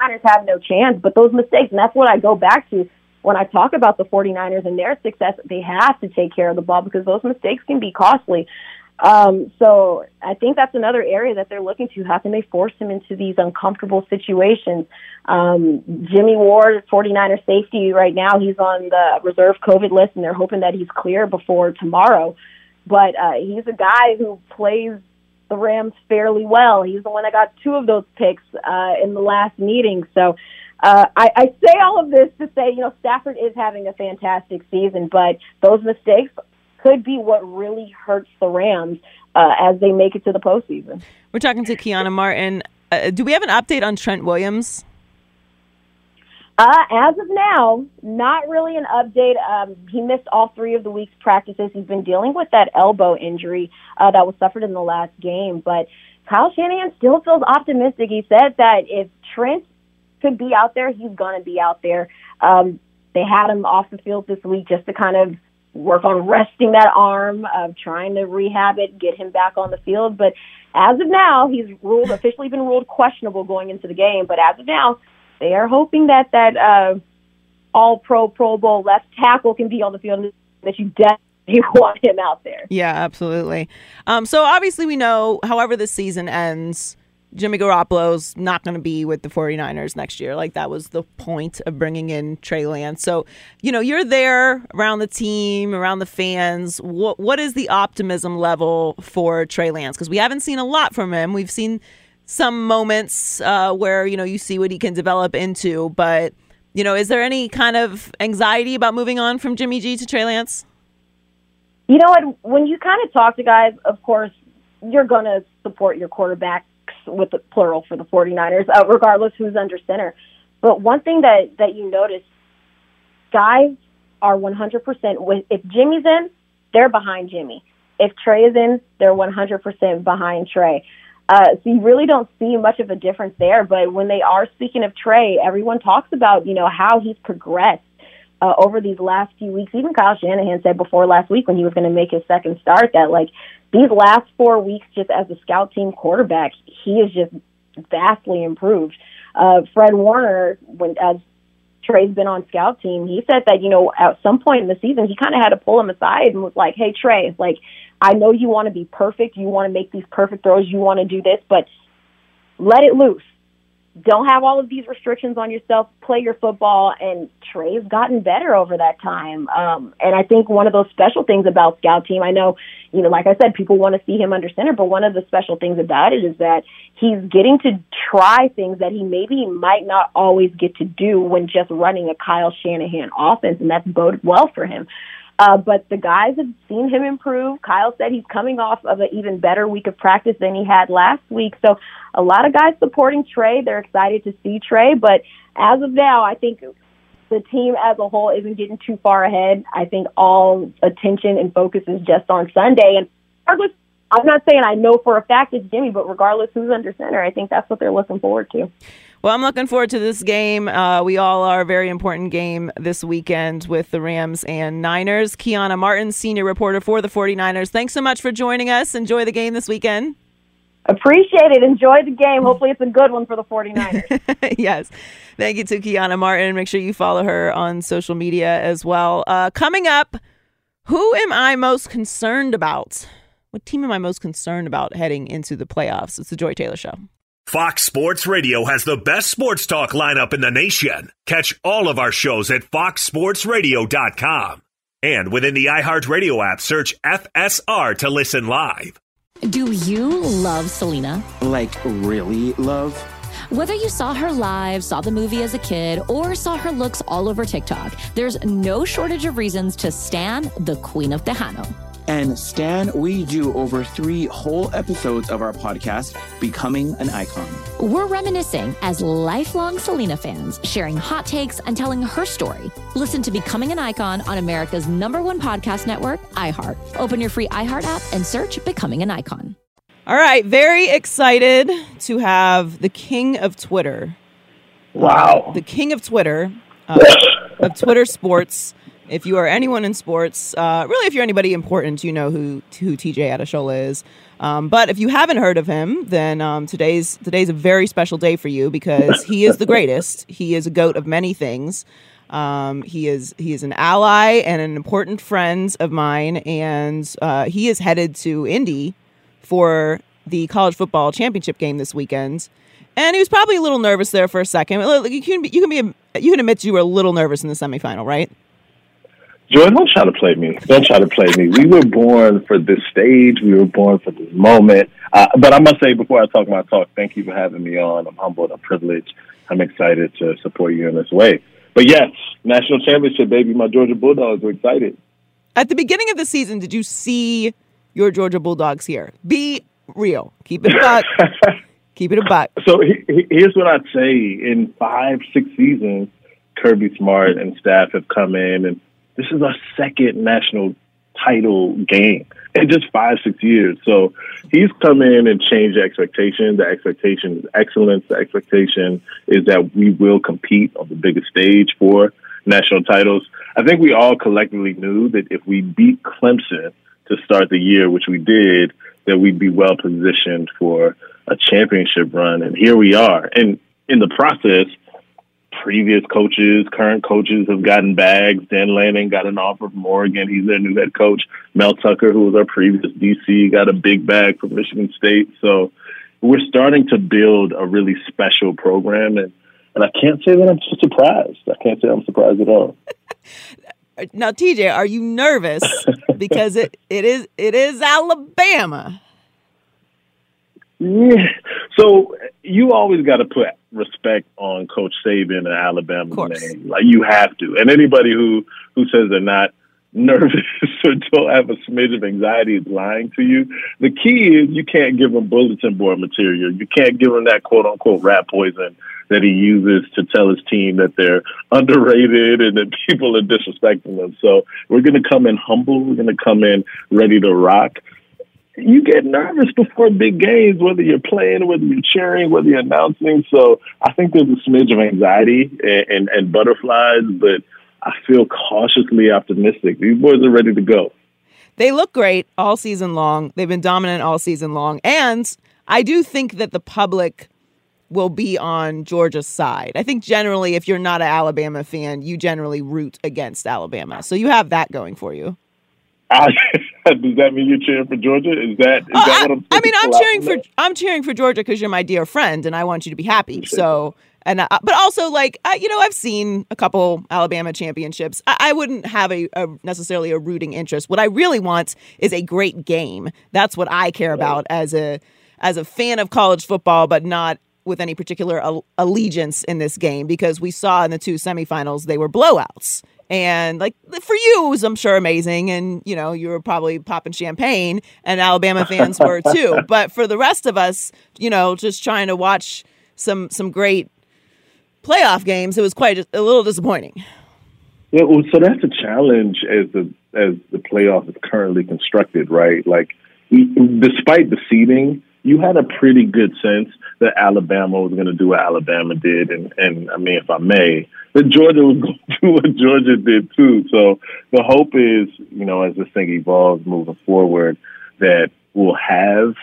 Niners have no chance. But those mistakes, and that's what I go back to when I talk about the 49ers and their success, they have to take care of the ball because those mistakes can be costly. Um, so I think that's another area that they're looking to. How can they force him into these uncomfortable situations? Um, Jimmy Ward, 49er safety right now, he's on the reserve COVID list and they're hoping that he's clear before tomorrow. But, uh, he's a guy who plays the Rams fairly well. He's the one that got two of those picks, uh, in the last meeting. So, uh, I, I say all of this to say, you know, Stafford is having a fantastic season, but those mistakes could be what really hurts the Rams uh, as they make it to the postseason. We're talking to Keiana Martin. Uh, do we have an update on Trent Williams? Uh, as of now, not really an update. Um, he missed all three of the week's practices. He's been dealing with that elbow injury uh, that was suffered in the last game. But Kyle Shanahan still feels optimistic. He said that if Trent could be out there, he's going to be out there. Um, they had him off the field this week just to kind of work on resting that arm, of trying to rehab it, get him back on the field. But as of now, he's ruled officially been ruled questionable going into the game. But as of now, they are hoping that that uh, All Pro, Pro Bowl left tackle can be on the field. That you definitely want him out there. Yeah, absolutely. Um, so obviously, we know, however, the season ends. Jimmy Garoppolo's not going to be with the 49ers next year. Like that was the point of bringing in Trey Lance. So, you know, you're there around the team, around the fans. What what is the optimism level for Trey Lance? Because we haven't seen a lot from him. We've seen some moments uh, where you know you see what he can develop into, but you know, is there any kind of anxiety about moving on from Jimmy G to Trey Lance? You know what? When you kind of talk to guys, of course, you're going to support your quarterback with the plural for the 49ers, uh, regardless who's under center. But one thing that, that you notice, guys are 100% with, if Jimmy's in, they're behind Jimmy. If Trey is in, they're 100% behind Trey. Uh, so you really don't see much of a difference there. But when they are speaking of Trey, everyone talks about, you know, how he's progressed uh, over these last few weeks. Even Kyle Shanahan said before last week when he was going to make his second start that, like, these last four weeks, just as a scout team quarterback, he is just vastly improved. Uh, Fred Warner, when as Trey's been on scout team, he said that you know at some point in the season he kind of had to pull him aside and was like, "Hey Trey, like I know you want to be perfect, you want to make these perfect throws, you want to do this, but let it loose don't have all of these restrictions on yourself. Play your football, and Trey's gotten better over that time. Um, and I think one of those special things about Scout Team, I know, you know, like I said, people want to see him under center, but one of the special things about it is that he's getting to try things that he maybe might not always get to do when just running a Kyle Shanahan offense, and that's boded well for him. Uh, but the guys have seen him improve. Kyle said he's coming off of an even better week of practice than he had last week. So a lot of guys supporting Trey. They're excited to see Trey. But as of now, I think the team as a whole isn't getting too far ahead. I think all attention and focus is just on Sunday. And regardless, I'm not saying I know for a fact it's Jimmy, but regardless who's under center, I think that's what they're looking forward to. Well, I'm looking forward to this game. Uh, we all are a very important game this weekend with the Rams and Niners. Keiana Martin, senior reporter for the 49ers. Thanks so much for joining us. Enjoy the game this weekend. Appreciate it. Enjoy the game. Hopefully, it's a good one for the 49ers. yes. Thank you to Keiana Martin. Make sure you follow her on social media as well. Uh, coming up, who am I most concerned about? What team am I most concerned about heading into the playoffs? It's the Joy Taylor Show. Fox Sports Radio has the best sports talk lineup in the nation. Catch all of our shows at foxsportsradio.com. And within the iHeartRadio app, search FSR to listen live. Do you love Selena? Like, really love? Whether you saw her live, saw the movie as a kid, or saw her looks all over TikTok, there's no shortage of reasons to stand the Queen of Tejano. And Stan, we do over three whole episodes of our podcast, Becoming an Icon. We're reminiscing as lifelong Selena fans, sharing hot takes and telling her story. Listen to Becoming an Icon on America's number one podcast network, iHeart. Open your free iHeart app and search Becoming an Icon. All right, very excited to have the king of Twitter. Wow. Uh, the king of Twitter, uh, of Twitter sports. If you are anyone in sports, uh, really, if you're anybody important, you know who who TJ Adeshola is. Um, but if you haven't heard of him, then um, today's today's a very special day for you because he is the greatest. He is a goat of many things. Um, he is he is an ally and an important friend of mine, and uh, he is headed to Indy for the college football championship game this weekend. And he was probably a little nervous there for a second. You can be, you can be you can admit you were a little nervous in the semifinal, right? Joy, don't try to play me. Don't try to play me. We were born for this stage. We were born for this moment. Uh, but I must say, before I talk my talk, thank you for having me on. I'm humbled. I'm privileged. I'm excited to support you in this way. But yes, national championship, baby. My Georgia Bulldogs are excited. At the beginning of the season, did you see your Georgia Bulldogs here? Be real. Keep it a buck. Keep it a buck. So he, he, here's what I'd say: in five, six seasons, Kirby Smart and staff have come in, and this is our second national title game in just five, six years. So he's come in and changed the expectation. The expectation is excellence. The expectation is that we will compete on the biggest stage for national titles. I think we all collectively knew that if we beat Clemson to start the year, which we did, that we'd be well positioned for a championship run. And here we are. And in the process, previous coaches, current coaches have gotten bags. Dan Lanning got an offer from Oregon. He's their new head coach. Mel Tucker, who was our previous DC, got a big bag from Michigan State. So we're starting to build a really special program. And, and I can't say that I'm surprised. I can't say I'm surprised at all. Now, TJ, are you nervous because it, it is it is Alabama? Yeah. So you always got to put respect on Coach Saban and Alabama's name. Like you have to. And anybody who who says they're not nervous or don't have a smidge of anxiety is lying to you. The key is you can't give them bulletin board material. You can't give them that quote unquote rat poison that he uses to tell his team that they're underrated and that people are disrespecting them. So we're going to come in humble. We're going to come in ready to rock. You get nervous before big games, whether you're playing, whether you're cheering, whether you're announcing. So I think there's a smidge of anxiety and, and, and butterflies, but I feel cautiously optimistic. These boys are ready to go. They look great all season long. They've been dominant all season long. And I do think that the public will be on Georgia's side. I think generally, if you're not an Alabama fan, you generally root against Alabama. So you have that going for you. does that mean you're cheering for Georgia? Is that is Oh, that I, what I'm? I mean, I'm cheering for I'm cheering for Georgia because you're my dear friend, and I want you to be happy. So, and uh, but also like I, you know, I've seen a couple Alabama championships. I, I wouldn't have a, a necessarily a rooting interest. What I really want is a great game. That's what I care about as a as a fan of college football, but not with any particular al- allegiance in this game because we saw in the two semifinals they were blowouts. And like for you, it was I'm sure amazing, and you know you were probably popping champagne, and Alabama fans were too. But for the rest of us, you know, just trying to watch some some great playoff games, it was quite a, a little disappointing. Yeah, well, so that's a challenge as the as the playoff is currently constructed, right? Like, despite the seeding, you had a pretty good sense that Alabama was going to do what Alabama did, and and I mean, if I may, that Georgia was going to do what Georgia did too. So the hope is, you know, as this thing evolves moving forward, that we'll have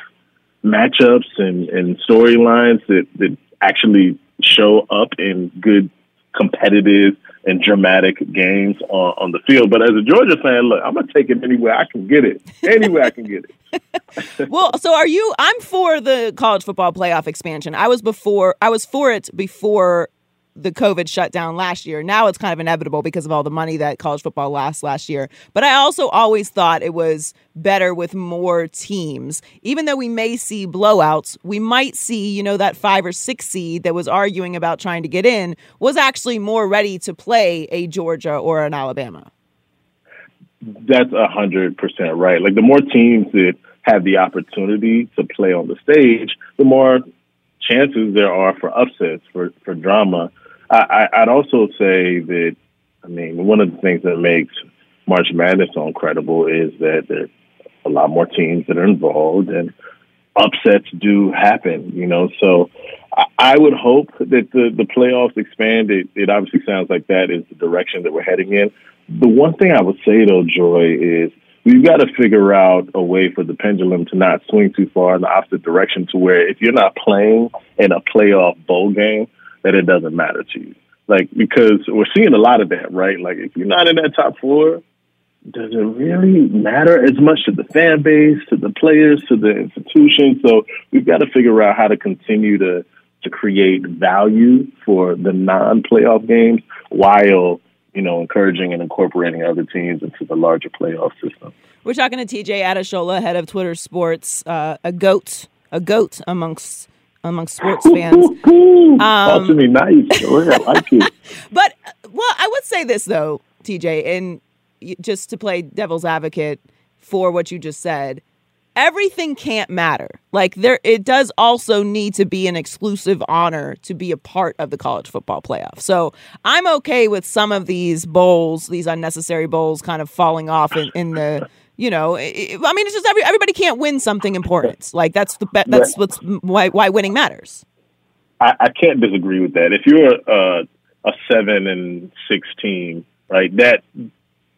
matchups and and storylines that that actually show up in good competitive and dramatic games on, on the field. But as a Georgia fan, look, I'm gonna take it anywhere I can get it. Anywhere I can get it. well, so are you? I'm for the college football playoff expansion. I was before. I was for it before the COVID shutdown last year. Now it's kind of inevitable because of all the money that college football lost last year. But I also always thought it was better with more teams. Even though we may see blowouts, we might see, you know, that five or six seed that was arguing about trying to get in was actually more ready to play a Georgia or an Alabama. That's a hundred percent right. Like the more teams that have the opportunity to play on the stage, the more chances there are for upsets, for, for drama. I, I'd also say that, I mean, one of the things that makes March Madness so incredible is that there's a lot more teams that are involved and upsets do happen, you know. So I, I would hope that the, the playoffs expand. It, it obviously sounds like that is the direction that we're heading in. The one thing I would say, though, Joy, is we've got to figure out a way for the pendulum to not swing too far in the opposite direction to where if you're not playing in a playoff bowl game, that it doesn't matter to you. Like, because we're seeing a lot of that, right? Like, if you're not in that top four, does it really matter as much to the fan base, to the players, to the institution? So we've got to figure out how to continue to to create value for the non-playoff games while you know encouraging and incorporating other teams into the larger playoff system. We're talking to TJ Adeshola, head of Twitter Sports, uh, a goat, a goat amongst amongst sports fans. Um, Talk to me nice. I like it. But well, I would say this though, TJ, and just to play devil's advocate for what you just said. everything can't matter. Like there it does also need to be an exclusive honor to be a part of the college football playoff. So I'm okay with some of these bowls, these unnecessary bowls kind of falling off in, in the you know, I mean, it's just every, everybody can't win something important. Like that's the that's what's why why winning matters. I, I can't disagree with that. If you're a, a seven and six team, right, that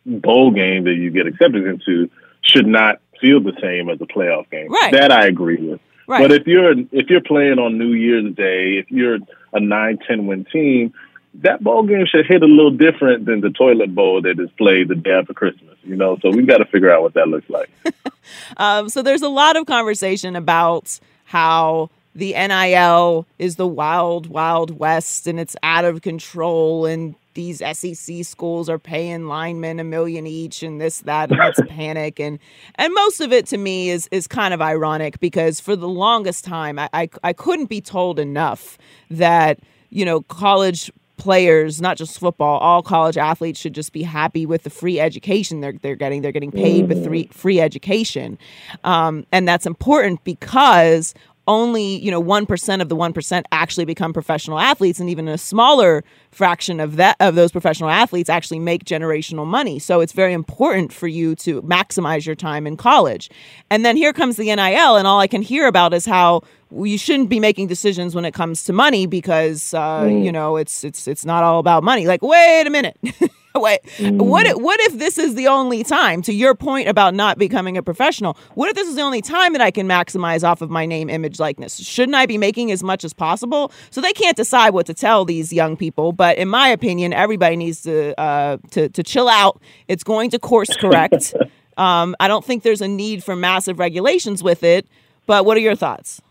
bowl game that you get accepted into should not feel the same as a playoff game. Right. That I agree with. Right. But if you're if you're playing on New Year's Day, if you're a nine ten win team, that bowl game should hit a little different than the toilet bowl that is played the day after Christmas. You know, so we've got to figure out what that looks like. um, so there's a lot of conversation about how the NIL is the wild, wild west and it's out of control and these SEC schools are paying linemen a million each and this, that, and it's panic. And and most of it to me is is kind of ironic because for the longest time I, I, I couldn't be told enough that, you know, college players, not just football, all college athletes should just be happy with the free education they're they're getting. They're getting paid with free free education, um, and that's important because only you know 1% of the 1% actually become professional athletes and even a smaller fraction of that of those professional athletes actually make generational money. So it's very important for you to maximize your time in college. And then here comes the NIL and all I can hear about is how you shouldn't be making decisions when it comes to money because uh, Mm. you know it's it's it's not all about money. Like wait a minute Wait, what if, what if this is the only time to your point about not becoming a professional? What if this is the only time that I can maximize off of my name, image, likeness? Shouldn't I be making as much as possible? So they can't decide what to tell these young people, but in my opinion, everybody needs to uh, to to chill out. It's going to course correct. um, I don't think there's a need for massive regulations with it. But what are your thoughts?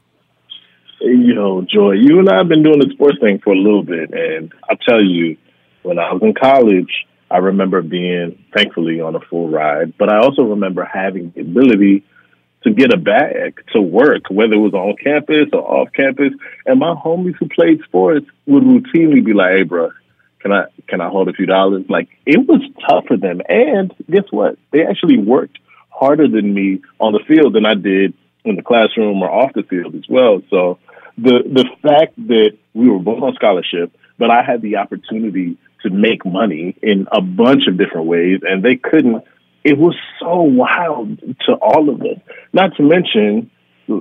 You know, Joy, you and I have been doing the sports thing for a little bit, and I'll tell you, when I was in college, I remember being thankfully on a full ride, but I also remember having the ability to get a bag to work, whether it was on campus or off campus. And my homies who played sports would routinely be like, "Hey, bro, can I can I hold a few dollars?" Like it was tough for them. And guess what? They actually worked harder than me on the field than I did in the classroom or off the field as well. So the the fact that we were both on scholarship, but I had the opportunity to make money in a bunch of different ways, and they couldn't. It was so wild to all of us. Not to mention,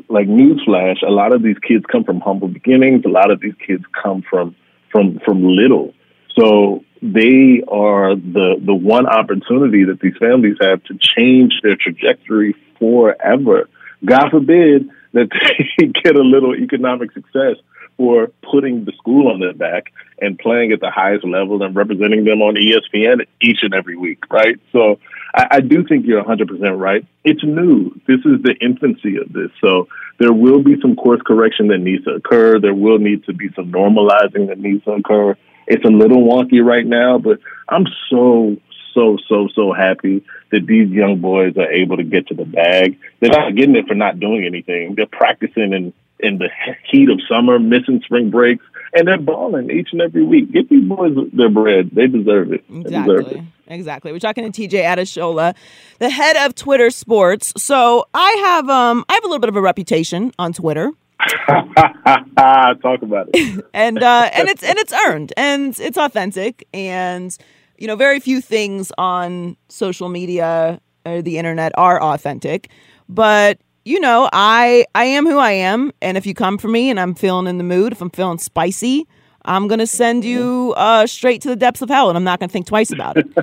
like newsflash, a lot of these kids come from humble beginnings. A lot of these kids come from from from little. So they are the the one opportunity that these families have to change their trajectory forever. God forbid that they get a little economic success for putting the school on their back and playing at the highest level and representing them on ESPN each and every week, right? So I, I do think you're 100% right. It's new. This is the infancy of this. So there will be some course correction that needs to occur. There will need to be some normalizing that needs to occur. It's a little wonky right now, but I'm so, so, so, so happy that these young boys are able to get to the bag. They're not getting it for not doing anything. They're practicing in, in the heat of summer, missing spring breaks, and they're balling each and every week. Give these boys their bread. They deserve it. They deserve it. Exactly. Exactly. We're talking to TJ Adeshola, the head of Twitter Sports. So I have um I have a little bit of a reputation on Twitter. Talk about it. and uh, and it's and it's earned and it's authentic and you know very few things on social media or the internet are authentic but you know i i am who i am. And if you come for me and i'm feeling in the mood if i'm feeling spicy i'm gonna send you uh, straight to the depths of hell and i'm not gonna think twice about it.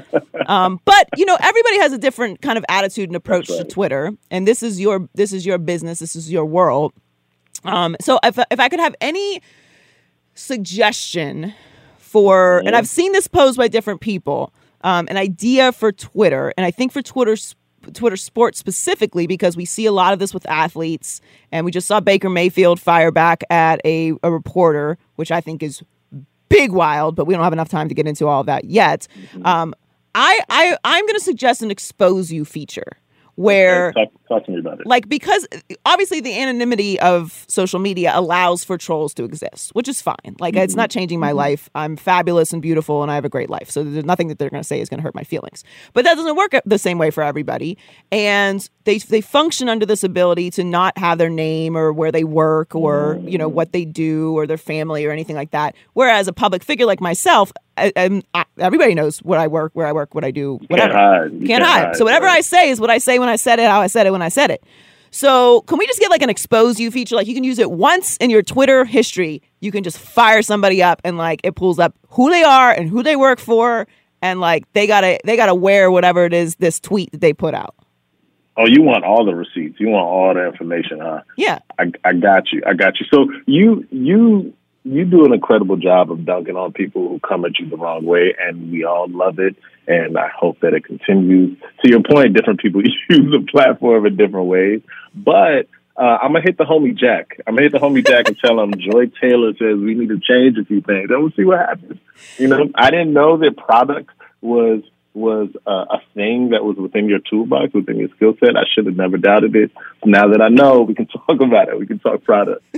Um, but you know everybody has a different kind of attitude and approach to twitter and this is your this is your business this is your world. Um, so if, if i could have any suggestion for, and I've seen this posed by different people, um, an idea for Twitter, and I think for Twitter. Twitter sports specifically because we see a lot of this with athletes, and we just saw Baker Mayfield fire back at a, a reporter, which I think is big wild, but we don't have enough time to get into all of that yet. Um, I, I I'm going to suggest an expose you feature Okay, where talk, talk to me about it. like because obviously the anonymity of social media allows for trolls to exist which is fine. Like it's mm-hmm. not changing my mm-hmm. life. I'm fabulous and beautiful and i have a great life. So there's nothing that they're going to say is going to hurt my feelings. But that doesn't work the same way for everybody. And they they function under this ability to not have their name or where they work or you know mm-hmm. what they do or their family or anything like that. Whereas a public figure like myself I, I, everybody knows where I work, where I work, what I do, whatever. hide. Can't, can't hide. hide, So whatever. I say is what I say when I said it, how I said it when I said it. So can we just get like an expose you feature? Like you can use it once in your Twitter history. You can just fire somebody up and like it pulls up who they are and who they work for, and like they gotta they gotta wear whatever it is this tweet that they put out. Oh, you want all the receipts. You want all the information, huh? Yeah. I, I got you. I got you. So you you you do an incredible job of dunking on people who come at you the wrong way, and we all love it. And I hope that it continues. To your point, different people use the platform in different ways. But uh, I'm gonna hit the homie Jack. I'm gonna hit the homie Jack and tell him Joy Taylor says we need to change a few things, and we'll see what happens. You know, I didn't know that product was was uh, a thing that was within your toolbox, within your skill set. I should have never doubted it. Now that I know, we can talk about it. We can talk product.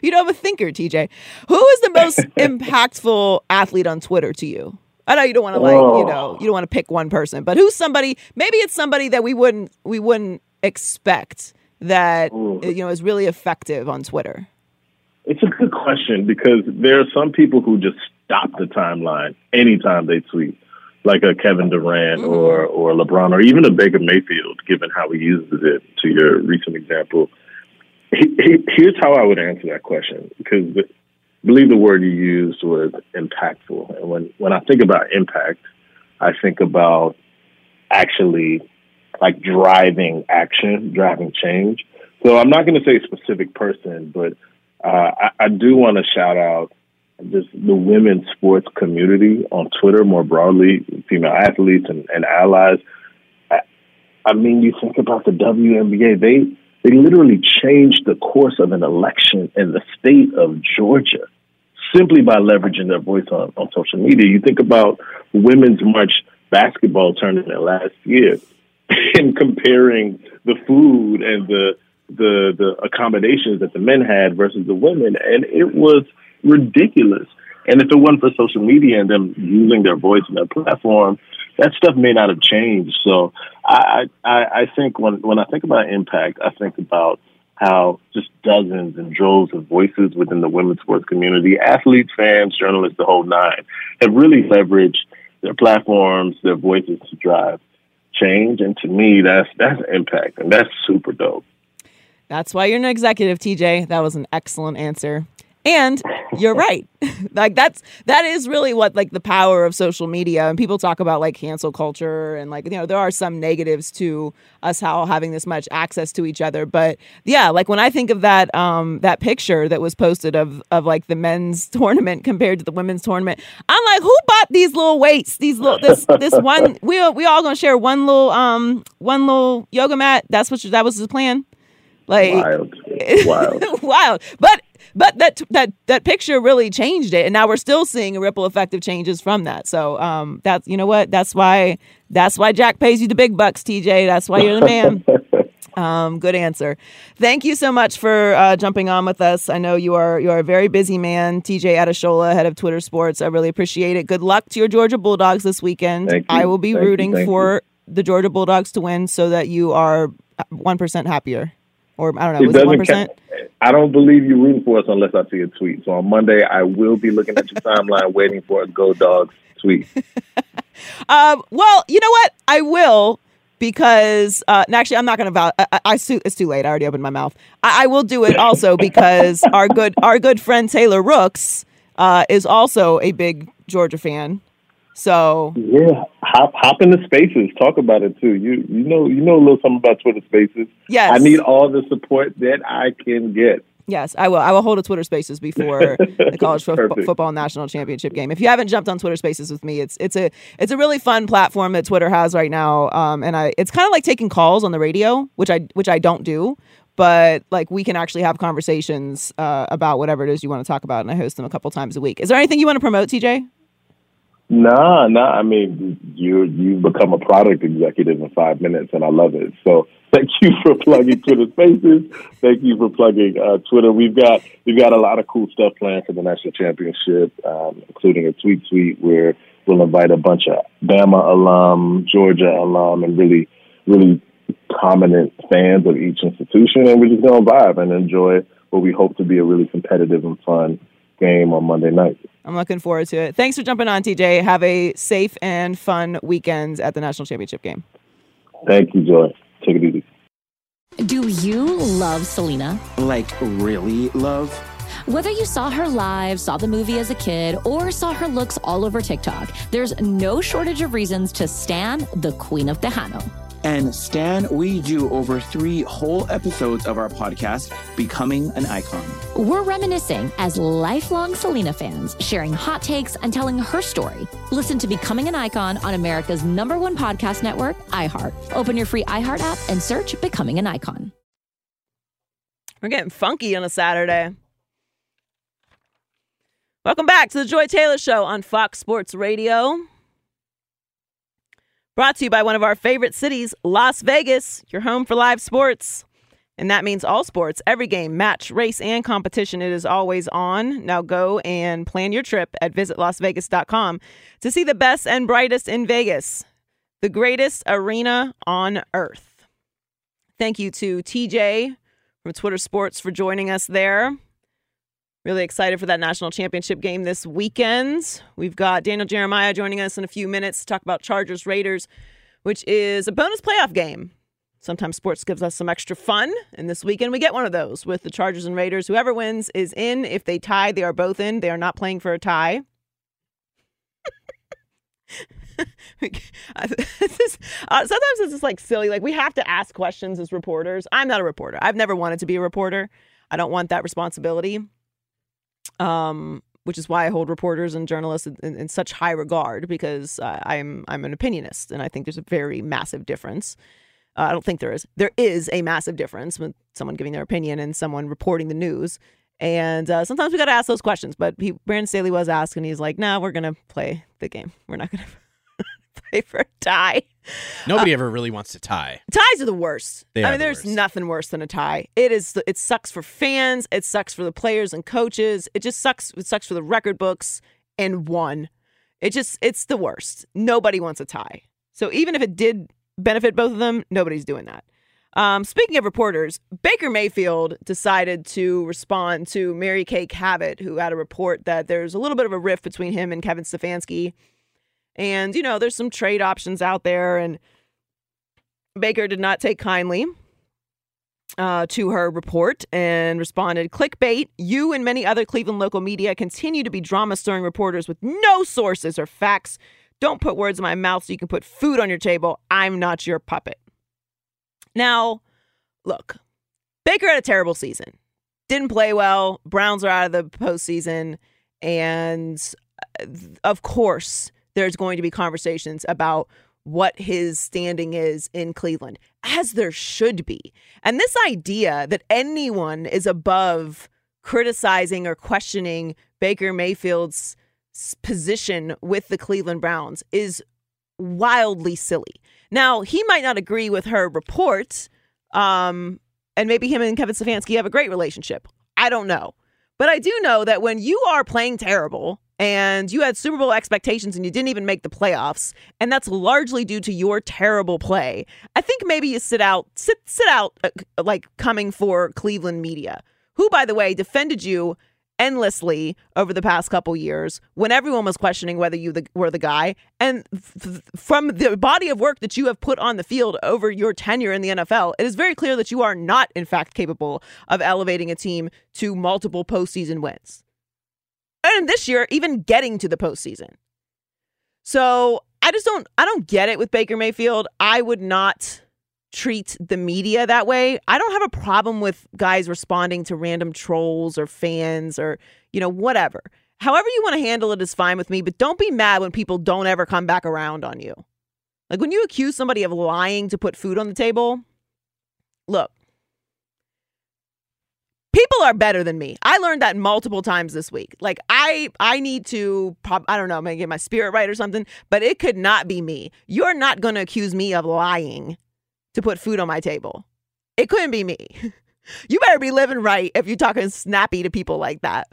You know, I'm a thinker, TJ. Who is the most impactful athlete on Twitter to you? I know you don't want to like, you Oh. know, you don't want to pick one person, but who's somebody? Maybe it's somebody that we wouldn't we wouldn't expect that you know is really effective on Twitter. It's a good question because there are some people who just stop the timeline anytime they tweet, like a Kevin Durant or or LeBron or even a Baker Mayfield, given how he uses it. To your recent example, he, he, here's how I would answer that question because the, I believe the word you used was impactful, and when when I think about impact, I think about actually like driving action, driving change. So I'm not going to say a specific person, but uh, I, I do want to shout out just the women's sports community on Twitter more broadly, female athletes and, and allies. I, I mean, you think about the WNBA; they they literally changed the course of an election in the state of Georgia simply by leveraging their voice on, on social media. You think about women's March basketball tournament last year and comparing the food and the the the accommodations that the men had versus the women, and it was ridiculous. And if it wasn't for social media and them using their voice and their platform, that stuff may not have changed. So I I, I think when when I think about impact, I think about how just dozens and droves of voices within the women's sports community, athletes, fans, journalists, the whole nine, have really leveraged their platforms, their voices to drive change. And to me, that's that's impact, and that's super dope. That's why you're an executive, TJ. That was an excellent answer. And you're right. like that's that is really what like the power of social media. And people talk about like cancel culture and like you know there are some negatives to us how having this much access to each other. But yeah like when I think of that um that picture that was posted of of like the men's tournament compared to the women's tournament I'm like who bought these little weights? These little this this one we we all going to share one little um one little yoga mat. That's what that was the plan. Like wild, wild, wild. But but that that that picture really changed it, and now we're still seeing a ripple effect of changes from that. So um, that's you know what that's why that's why Jack pays you the big bucks, TJ. That's why you're the man. Um, good answer. Thank you so much for uh, jumping on with us. I know you are you are a very busy man, TJ Adeshola, head of Twitter Sports. I really appreciate it. Good luck to your Georgia Bulldogs this weekend. You. I will be Thank you. rooting Thank for the Georgia Bulldogs to win so that you are one percent happier, or I don't know, It was it one percent? count. I don't believe you're rooting for us unless I see a tweet. So on Monday, I will be looking at your timeline, waiting for a Go Dogs tweet. Um, well, you know what? I will because uh, and actually I'm not going to vow. I, I, I it's too late. I already opened my mouth. I, I will do it also because our good our good friend Taylor Rooks uh, is also a big Georgia fan. So Yeah, hop hop into Spaces. Talk about it too. You you know you know a little something about Twitter Spaces. Yes. I need all the support that I can get. yes, I will. I will hold a Twitter Spaces before the college fo- football national championship game. If you haven't jumped on Twitter Spaces with me, it's it's a it's a really fun platform that Twitter has right now. Um, and I it's kind of like taking calls on the radio, which I which I don't do. But like we can actually have conversations uh, about whatever it is you want to talk about, and I host them a couple times a week. Is there anything you want to promote, TJ? Nah, nah. I mean, you you've become a product executive in five minutes, and I love it. So thank you for plugging Twitter Spaces. Thank you for plugging uh, Twitter. We've got we've got a lot of cool stuff planned for the national championship, um, including a tweet tweet where we'll invite a bunch of Bama alum, Georgia alum, and really really prominent fans of each institution, and we're just gonna vibe and enjoy what we hope to be a really competitive and fun game on Monday night. I'm looking forward to it. Thanks for jumping on, TJ. Have a safe and fun weekend at the national championship game. Thank you, Joy. Take it easy. Do you love Selena? Like, really love? Whether you saw her live, saw the movie as a kid, or saw her looks all over TikTok, there's no shortage of reasons to stan the Queen of Tejano. And Stan, we do over three whole episodes of our podcast, Becoming an Icon. We're reminiscing as lifelong Selena fans, sharing hot takes and telling her story. Listen to Becoming an Icon on America's number one podcast network, iHeart. Open your free iHeart app and search Becoming an Icon. We're getting funky on a Saturday. Welcome back to the Joy Taylor Show on Fox Sports Radio. Brought to you by one of our favorite cities, Las Vegas, your home for live sports. And that means all sports, every game, match, race, and competition. It is always on. Now go and plan your trip at visitlasvegas.com to see the best and brightest in Vegas, the greatest arena on earth. Thank you to TJ from Twitter Sports for joining us there. Really excited for that national championship game this weekend. We've got Daniel Jeremiah joining us in a few minutes to talk about Chargers Raiders, which is a bonus playoff game. Sometimes sports gives us some extra fun, and this weekend we get one of those with the Chargers and Raiders. Whoever wins is in. If they tie, they are both in. They are not playing for a tie. uh, sometimes it's just like silly. Like we have to ask questions as reporters. I'm not a reporter. I've never wanted to be a reporter. I don't want that responsibility um, which is why I hold reporters and journalists in, in, in such high regard because uh, I'm I'm an opinionist and I think there's a very massive difference. Uh, I don't think there is. There is a massive difference with someone giving their opinion and someone reporting the news. And uh, sometimes we got to ask those questions. But he, Brandon Staley was asked, and He's like, "No, nah, we're gonna play the game. We're not gonna play for a tie." Nobody uh, ever really wants to tie. Ties are the worst. They I mean, the there's worst. nothing worse than a tie. It is. It sucks for fans. It sucks for the players and coaches. It just sucks. It sucks for the record books and one. It just. It's the worst. Nobody wants a tie. So even if it did benefit both of them, nobody's doing that. Um, speaking of reporters, Baker Mayfield decided to respond to Mary Kay Cabot, who had a report that there's a little bit of a rift between him and Kevin Stefanski. And, you know, there's some trade options out there. And Baker did not take kindly uh, to her report and responded Clickbait, you and many other Cleveland local media continue to be drama stirring reporters with no sources or facts. Don't put words in my mouth so you can put food on your table. I'm not your puppet. Now, look, Baker had a terrible season. Didn't play well. Browns are out of the postseason. And uh, of course, there's going to be conversations about what his standing is in Cleveland, as there should be. And this idea that anyone is above criticizing or questioning Baker Mayfield's position with the Cleveland Browns is wildly silly. Now, he might not agree with her report, um, and maybe him and Kevin Stefanski have a great relationship. I don't know. But I do know that when you are playing terrible and you had Super Bowl expectations and you didn't even make the playoffs, and that's largely due to your terrible play. I think maybe you sit out, sit sit out, uh, like coming for Cleveland media, who, by the way, defended you endlessly over the past couple years when everyone was questioning whether you the, were the guy. And f- from the body of work that you have put on the field over your tenure in the NFL, it is very clear that you are not, in fact, capable of elevating a team to multiple postseason wins and this year even getting to the postseason. So I just don't I don't get it with Baker Mayfield. I would not treat the media that way. I don't have a problem with guys responding to random trolls or fans or you know whatever. However you want to handle it is fine with me, but don't be mad when people don't ever come back around on you. Like when you accuse somebody of lying to put food on the table, look, people are better than me. I learned that multiple times this week. Like I I need to pop I don't know, maybe get my spirit right or something, but it could not be me. You're not going to accuse me of lying to put food on my table. It couldn't be me. You better be living right if you're talking snappy to people like that.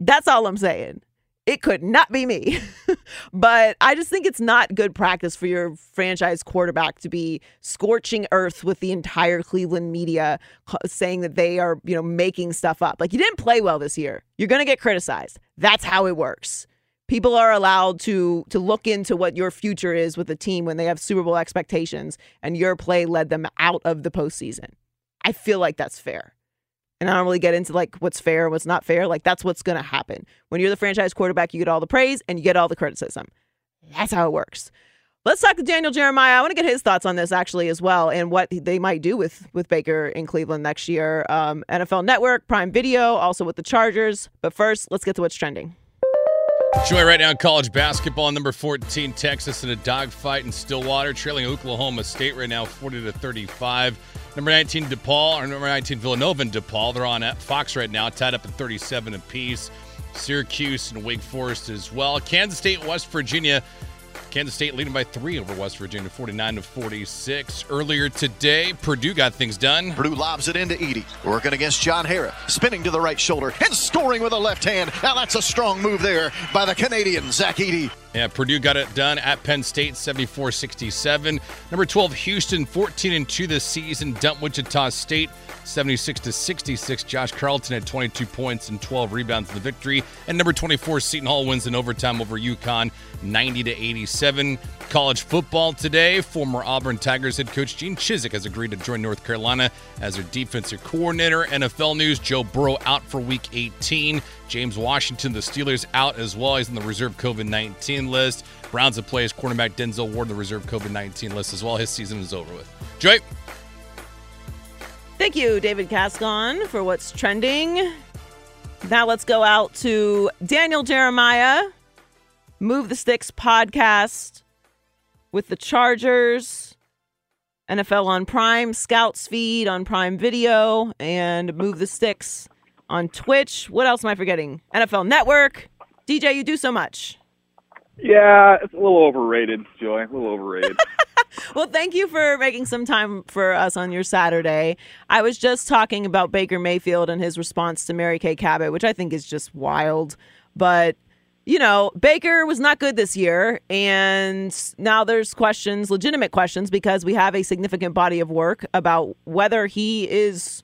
That's all I'm saying. It could not be me. but I just think it's not good practice for your franchise quarterback to be scorching earth with the entire Cleveland media saying that they are, you know, making stuff up. Like you didn't play well this year. You're going to get criticized. That's how it works. People are allowed to to look into what your future is with a team when they have Super Bowl expectations and your play led them out of the postseason. I feel like that's fair. And I don't really get into like what's fair, what's not fair. Like that's what's to happen. When you're the franchise quarterback, you get all the praise and you get all the criticism. That's how it works. Let's talk to Daniel Jeremiah. I want to get his thoughts on this actually as well, and what they might do with with Baker in Cleveland next year. Um, NFL Network, Prime Video, also with the Chargers. But first, let's get to what's trending. Joy right now in college basketball. Number 14, Texas in a dogfight in Stillwater, trailing Oklahoma State right now, 40 to 35. Number 19, DePaul, or number 19, Villanova and DePaul. They're on Fox right now, tied up at 37 apiece. Syracuse and Wake Forest as well. Kansas State, West Virginia. Kansas State leading by three over West Virginia, 49 to 46. Earlier today, Purdue got things done. Purdue lobs it into Edey, working against John Harrar, spinning to the right shoulder and scoring with a left hand. Now that's a strong move there by the Canadian Zach Edey. Yeah, Purdue got it done at Penn State, 74-67. Number 12, Houston, 14 and 2 this season. Dump Wichita State, 76 to 66. Josh Carlton had 22 points and 12 rebounds in the victory. And number 24, Seton Hall wins in overtime over UConn, 90 to 87. College football today. Former Auburn Tigers head coach Gene Chizik has agreed to join North Carolina as their defensive coordinator. NFL news: Joe Burrow out for Week 18. James Washington, the Steelers, out as well. He's on the reserve COVID 19 list. Browns have plays cornerback Denzel Ward on the reserve COVID 19 list as well. His season is over with. Joy. Thank you, David Cascon, for what's trending. Now let's go out to Daniel Jeremiah, Move the Sticks podcast with the Chargers, NFL on Prime, Scouts feed on Prime Video, and Move the Sticks on Twitch. What else am I forgetting? NFL Network. DJ, you do so much. Yeah, it's a little overrated, Joy. A little overrated. well, thank you for making some time for us on your Saturday. I was just talking about Baker Mayfield and his response to Mary Kay Cabot, which I think is just wild. But you know, Baker was not good this year, and now there's questions, legitimate questions, because we have a significant body of work about whether he is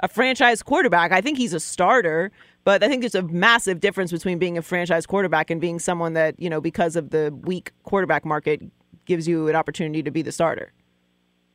a franchise quarterback. I think he's a starter, but I think there's a massive difference between being a franchise quarterback and being someone that, you know, because of the weak quarterback market, gives you an opportunity to be the starter.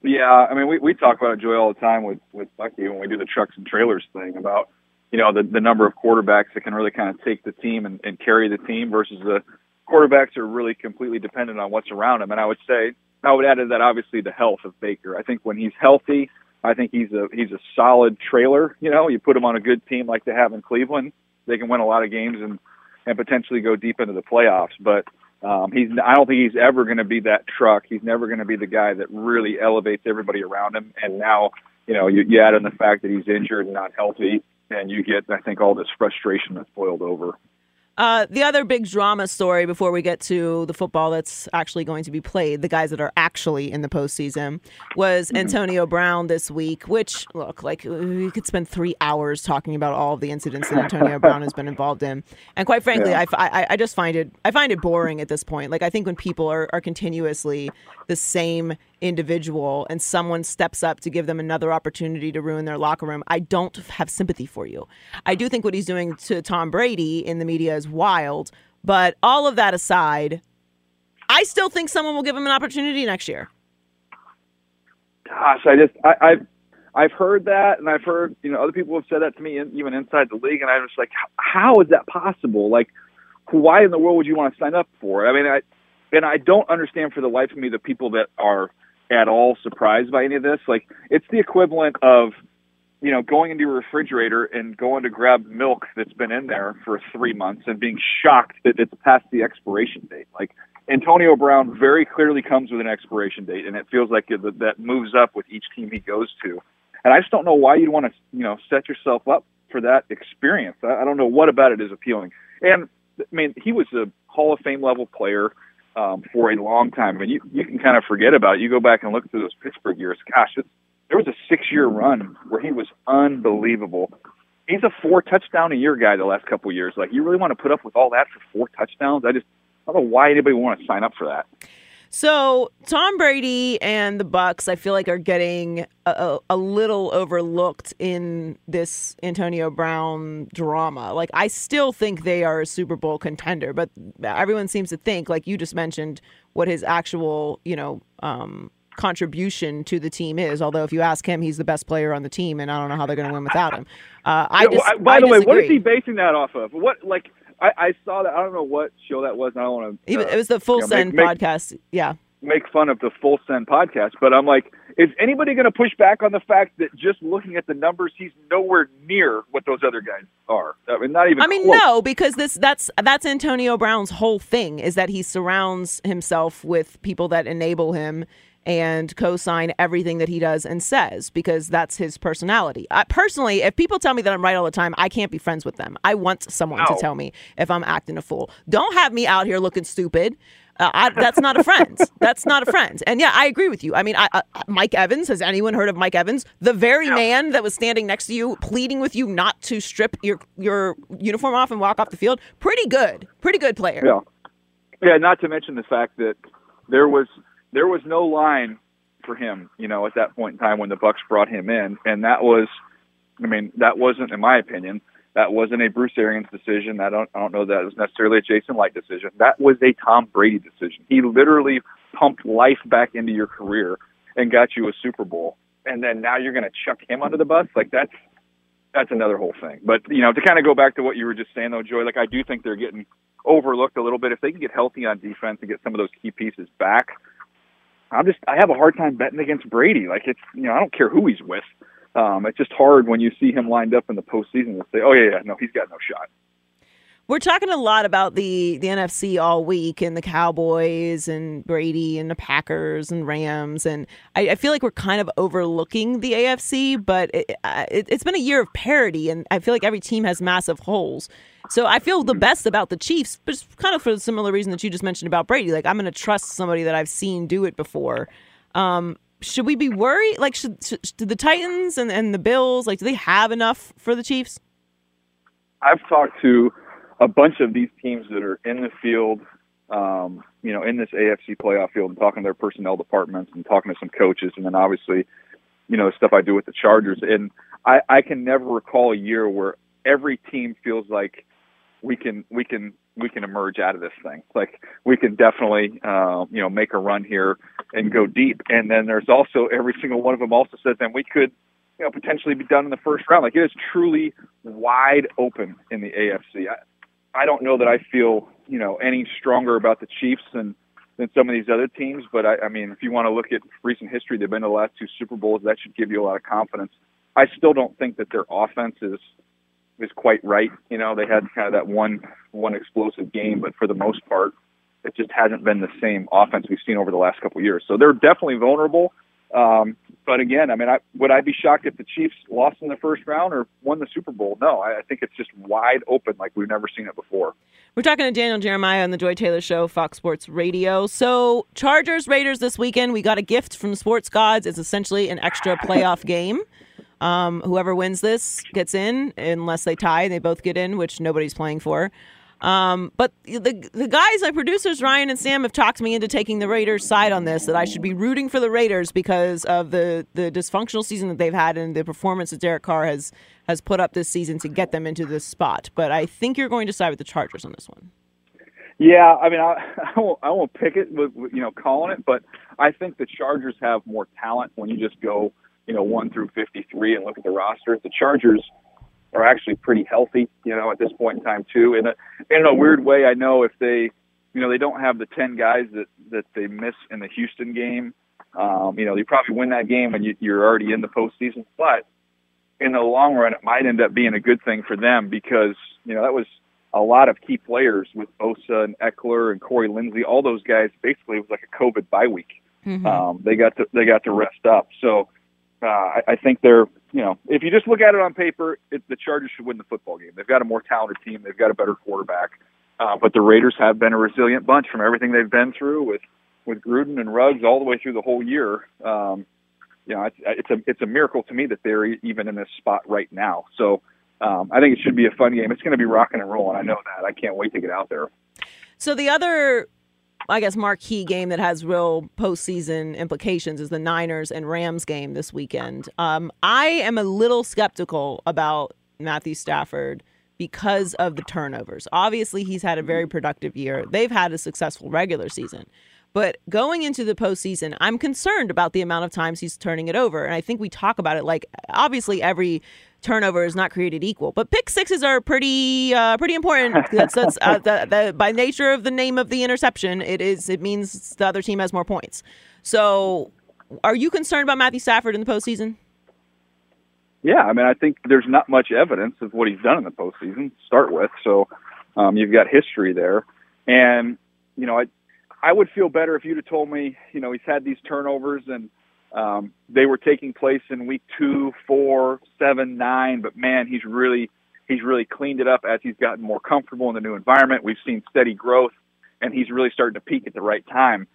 Yeah, I mean, we, we talk about it, Joy, all the time with, with Bucky when we do the trucks and trailers thing about, you know, the, the number of quarterbacks that can really kind of take the team and, and carry the team versus the quarterbacks are really completely dependent on what's around them. And I would say, I would add to that obviously the health of Baker. I think when he's healthy, I think he's a he's a solid trailer. You know, you put him on a good team like they have in Cleveland, they can win a lot of games and and potentially go deep into the playoffs. But um, he's I don't think he's ever going to be that truck. He's never going to be the guy that really elevates everybody around him. And now, you know, you, you add in the fact that he's injured and not healthy, and you get I think all this frustration that's boiled over. Uh, the other big drama story before we get to the football that's actually going to be played, the guys that are actually in the postseason, was mm-hmm. Antonio Brown this week. Which look like we could spend three hours talking about all of the incidents that Antonio Brown has been involved in, and quite frankly, yeah. I, I, I just find it I find it boring at this point. Like I think when people are are continuously the same individual and someone steps up to give them another opportunity to ruin their locker room, I don't have sympathy for you. I do think what he's doing to Tom Brady in the media is wild, but all of that aside, I still think someone will give him an opportunity next year. Gosh, I just I, I've I've heard that, and I've heard you know other people have said that to me, even inside the league, and I'm just like, how is that possible? Like, why in the world would you want to sign up for it? I mean, I and I don't understand for the life of me the people that are at all surprised by any of this. Like it's the equivalent of you know going into your refrigerator and going to grab milk that's been in there for three months and being shocked that it's past the expiration date. Like Antonio Brown very clearly comes with an expiration date, and it feels like that moves up with each team he goes to. And I just don't know why you'd want to you know set yourself up for that experience. I, I don't know what about it is appealing. And I mean, he was a Hall of Fame level player um, for a long time. I mean, you you can kind of forget about it. You go back and look through those Pittsburgh years. Gosh, it's, there was a six year run where he was unbelievable. He's a four touchdown a year guy the last couple of years. Like, you really want to put up with all that for four touchdowns? I just I don't know why anybody would want to sign up for that. So Tom Brady and the Bucks, I feel like, are getting a, a, little overlooked in this Antonio Brown drama. Like, I still think they are a Super Bowl contender, but everyone seems to think, like you just mentioned, what his actual, you know, um, contribution to the team is. Although, if you ask him, he's the best player on the team, and I don't know how they're going to win without him. Uh, I just, by I the way, what disagree. is he basing that off of? What like? I, I saw that. I don't know what show that was. And I don't want to. Even- it was the Full you know, Send make- make- podcast. Yeah. make fun of the Full Send podcast, but I'm like, is anybody going to push back on the fact that just looking at the numbers, he's nowhere near what those other guys are? I mean, not even. I mean, close. no, because this that's that's Antonio Brown's whole thing is that he surrounds himself with people that enable him and co-sign everything that he does and says because that's his personality. I, personally, if people tell me that I'm right all the time, I can't be friends with them. I want someone to tell me if I'm acting a fool. Don't have me out here looking stupid. Uh, I, that's not a friend. that's not a friend. And yeah, I agree with you. I mean, I, I, Mike Evans. Has anyone heard of Mike Evans? The very man that was standing next to you, pleading with you not to strip your your uniform off and walk off the field. Pretty good. Pretty good player. Yeah, yeah. Not to mention the fact that there was there was no line for him, you know, at that point in time when the Bucks brought him in, and that was, I mean, that wasn't, in my opinion, that wasn't a Bruce Arians decision. I don't, I don't know that it was necessarily a Jason Licht decision. That was a Tom Brady decision. He literally pumped life back into your career and got you a Super Bowl, and then now you're going to chuck him under the bus? Like that's that's another whole thing. But you know, to kind of go back to what you were just saying, though, Joy, like I do think they're getting overlooked a little bit. If they can get healthy on defense and get some of those key pieces back, I'm just I have a hard time betting against Brady. Like it's you know I don't care who he's with. Um, it's just hard when you see him lined up in the postseason to say, oh yeah, yeah, no, he's got no shot. We're talking a lot about the the NFC all week and the Cowboys and Brady and the Packers and Rams and I, I feel like we're kind of overlooking the AFC, but it, uh, it, it's been a year of parity and I feel like every team has massive holes. So I feel the best about the Chiefs, but it's kind of for the similar reason that you just mentioned about Brady. Like I'm going to trust somebody that I've seen do it before. Um, should we be worried? Like, should, should, do the Titans and, and the Bills like do they have enough for the Chiefs? I've talked to a bunch of these teams that are in the field, um, you know, in this AFC playoff field, and talking to their personnel departments and talking to some coaches, and then obviously, you know, the stuff I do with the Chargers. And I, I can never recall a year where every team feels like we can we can we can emerge out of this thing. Like we can definitely uh, you know make a run here and go deep. And then there's also every single one of them also says then we could you know potentially be done in the first round. Like it is truly wide open in the AFC. I, I don't know that I feel you know any stronger about the Chiefs than than some of these other teams. But I, I mean, if you want to look at recent history, they've been to the last two Super Bowls. That should give you a lot of confidence. I still don't think that their offense is is quite right. You know, they had kind of that one one explosive game, but for the most part, it just hasn't been the same offense we've seen over the last couple of years. So they're definitely vulnerable. Um, but again, I mean, I, would I be shocked if the Chiefs lost in the first round or won the Super Bowl? No, I, I think it's just wide open like we've never seen it before. We're talking to Daniel Jeremiah on the Joy Taylor Show, Fox Sports Radio. So, Chargers Raiders this weekend. We got a gift from Sports Gods. It's essentially an extra playoff game. Um, whoever wins this gets in, unless they tie. They both get in, which nobody's playing for. Um, but the the guys, like producers Ryan and Sam, have talked me into taking the Raiders' side on this. That I should be rooting for the Raiders because of the the dysfunctional season that they've had and the performance that Derek Carr has has put up this season to get them into this spot. But I think you're going to side with the Chargers on this one. Yeah, I mean, I, I won't, I won't pick it with, you know, calling it, but I think the Chargers have more talent when you just go, you know, one through 53 and look at the roster. The Chargers are actually pretty healthy, you know, at this point in time too. In a, in a weird way, I know if they, you know, they don't have the 10 guys that, that they miss in the Houston game. Um, you know, you probably win that game when you, you're already in the postseason, but in the long run, it might end up being a good thing for them because, you know, that was a lot of key players with Bosa and Ekeler and Corey Linsley. All those guys basically it was like a COVID bye week. Mm-hmm. Um, they got to they got to rest up. So Uh, I, I think they're, you know, if you just look at it on paper, it, the Chargers should win the football game. They've got a more talented team. They've got a better quarterback. Uh, but the Raiders have been a resilient bunch from everything they've been through with with Gruden and Ruggs all the way through the whole year. Um, you know, it's, it's a it's a miracle to me that they're even in this spot right now. So um, I think it should be a fun game. It's going to be rocking and rolling. I know that. I can't wait to get out there. So the other, I guess, marquee game that has real postseason implications is the Niners and Rams game this weekend. Um, I am a little skeptical about Matthew Stafford because of the turnovers. Obviously, he's had a very productive year. They've had a successful regular season. But going into the postseason, I'm concerned about the amount of times he's turning it over. And I think we talk about it like obviously every turnover is not created equal, but pick sixes are pretty uh, pretty important. That's, that's uh, the, the, by nature of the name of the interception. It is it means the other team has more points. So, are you concerned about Matthew Stafford in the postseason? Yeah, I mean, I think there's not much evidence of what he's done in the postseason to start with. So, um, you've got history there, and you know, I I would feel better if you'd have told me, you know, he's had these turnovers and um, they were taking place in week two, four, seven, nine. But man, he's really he's really cleaned it up as he's gotten more comfortable in the new environment. We've seen steady growth, and he's really starting to peak at the right time.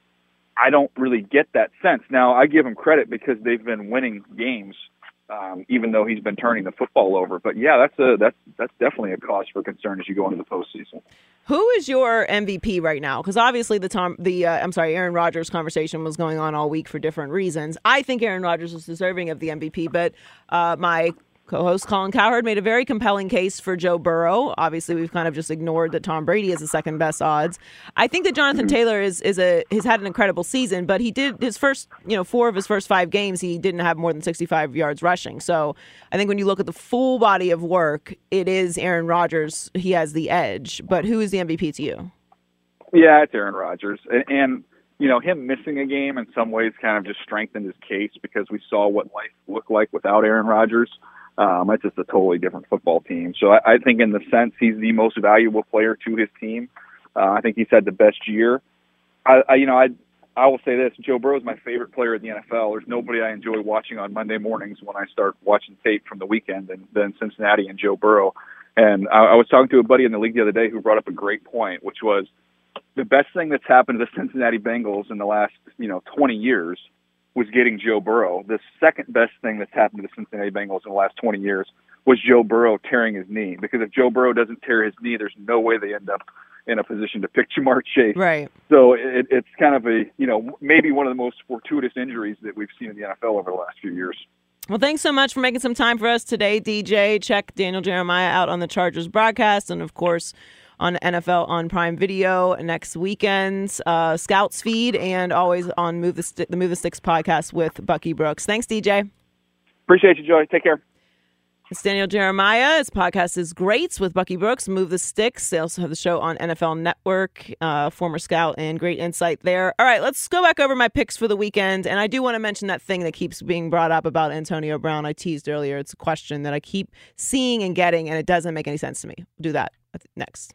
I don't really get that sense. Now I give him credit because they've been winning games, um, even though he's been turning the football over. But yeah, that's a that's that's definitely a cause for concern as you go into the postseason. Who is your MVP right now? Because obviously the Tom, the uh, I'm sorry, Aaron Rodgers conversation was going on all week for different reasons. I think Aaron Rodgers is deserving of the MVP, but uh, my co-host Colin Cowherd made a very compelling case for Joe Burrow. Obviously, we've kind of just ignored that Tom Brady is the second best odds. I think that Jonathan mm-hmm. Taylor is is a has had an incredible season, but he did his first you know four of his first five games he didn't have more than 65 yards rushing. So I think when you look at the full body of work, it is Aaron Rodgers. He has the edge. But who is the MVP to you? Yeah, it's Aaron Rodgers, and, and you know, him missing a game in some ways kind of just strengthened his case because we saw what life looked like without Aaron Rodgers. Um, it's just a totally different football team. So I, I think, in the sense, he's the most valuable player to his team. Uh, I think he's had the best year. I, I you know, I I will say this: Joe Burrow is my favorite player in the NFL. There's nobody I enjoy watching on Monday mornings when I start watching tape from the weekend than, than Cincinnati and Joe Burrow. And I, I was talking to a buddy in the league the other day who brought up a great point, which was the best thing that's happened to the Cincinnati Bengals in the last you know 20 years was getting Joe Burrow. The second best thing that's happened to the Cincinnati Bengals in the last 20 years was Joe Burrow tearing his knee. Because if Joe Burrow doesn't tear his knee, there's no way they end up in a position to pick Ja'Marr Chase. Right. So it, it's kind of a, you know, maybe one of the most fortuitous injuries that we've seen in the NFL over the last few years. Well, thanks so much for making some time for us today, DJ. Check Daniel Jeremiah out on the Chargers broadcast. And of course, on NFL on Prime Video next weekend's uh, Scouts feed, and always on Move the, St- the Move the Sticks podcast with Bucky Brooks. Thanks, DJ. Appreciate you, Joy. Take care. It's Daniel Jeremiah. His podcast is great with Bucky Brooks, Move the Sticks. They also have the show on NFL Network, uh, former scout, and great insight there. All right, let's go back over my picks for the weekend. And I do want to mention that thing that keeps being brought up about Antonio Brown. I teased earlier. It's a question that I keep seeing and getting, and it doesn't make any sense to me. do that next.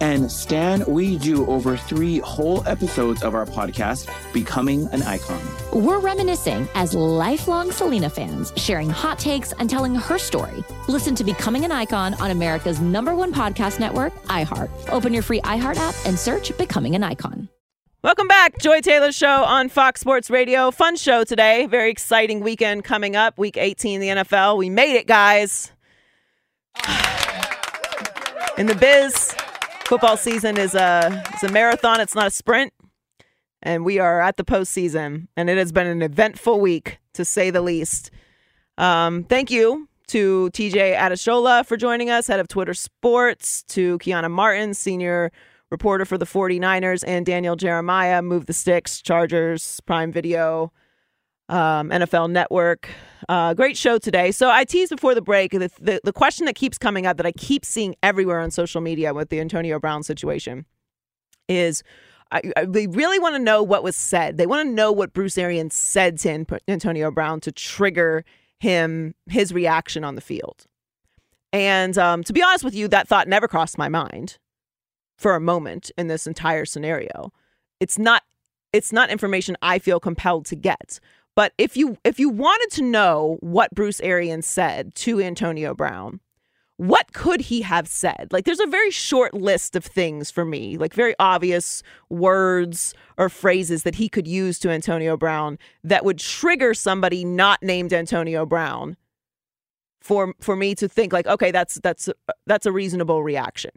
And Stan, we do over three whole episodes of our podcast, Becoming an Icon. We're reminiscing as lifelong Selena fans, sharing hot takes and telling her story. Listen to Becoming an Icon on America's number one podcast network, iHeart. Open your free iHeart app and search Becoming an Icon. Welcome back, Joy Taylor Show on Fox Sports Radio. Fun show today. Very exciting weekend coming up. Week 18 in the NFL. We made it, guys. In the biz, Football season is a is a marathon. It's not a sprint, and we are at the postseason, and it has been an eventful week to say the least. Um, thank you to TJ Adeshola for joining us, head of Twitter Sports, to Keiana Martin, senior reporter for the 49ers, and Daniel Jeremiah, Move the Sticks, Chargers, Prime Video, um, NFL Network. Uh, great show today. So I teased before the break the, the, the question that keeps coming up that I keep seeing everywhere on social media with the Antonio Brown situation is I, I, they really want to know what was said. They want to know what Bruce Arians said to Antonio Brown to trigger him his reaction on the field. And um, to be honest with you, that thought never crossed my mind for a moment in this entire scenario. It's not it's not information I feel compelled to get. But if you if you wanted to know what Bruce Arians said to Antonio Brown, what could he have said? Like there's a very short list of things for me, like very obvious words or phrases that he could use to Antonio Brown that would trigger somebody not named Antonio Brown for for me to think like, okay, that's that's that's a reasonable reaction.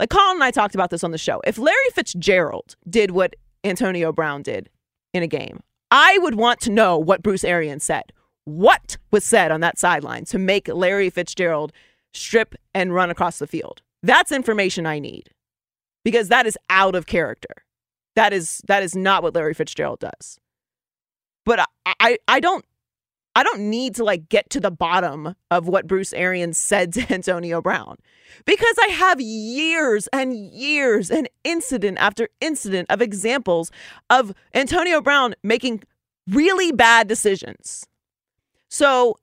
Like Colin and I talked about this on the show. If Larry Fitzgerald did what Antonio Brown did in a game, I would want to know what Bruce Arians said. What was said on that sideline to make Larry Fitzgerald strip and run across the field? That's information I need because that is out of character. That is that is not what Larry Fitzgerald does. But I, I, I don't I don't need to like get to the bottom of what Bruce Arians said to Antonio Brown because I have years and years and incident after incident of examples of Antonio Brown making really bad decisions. So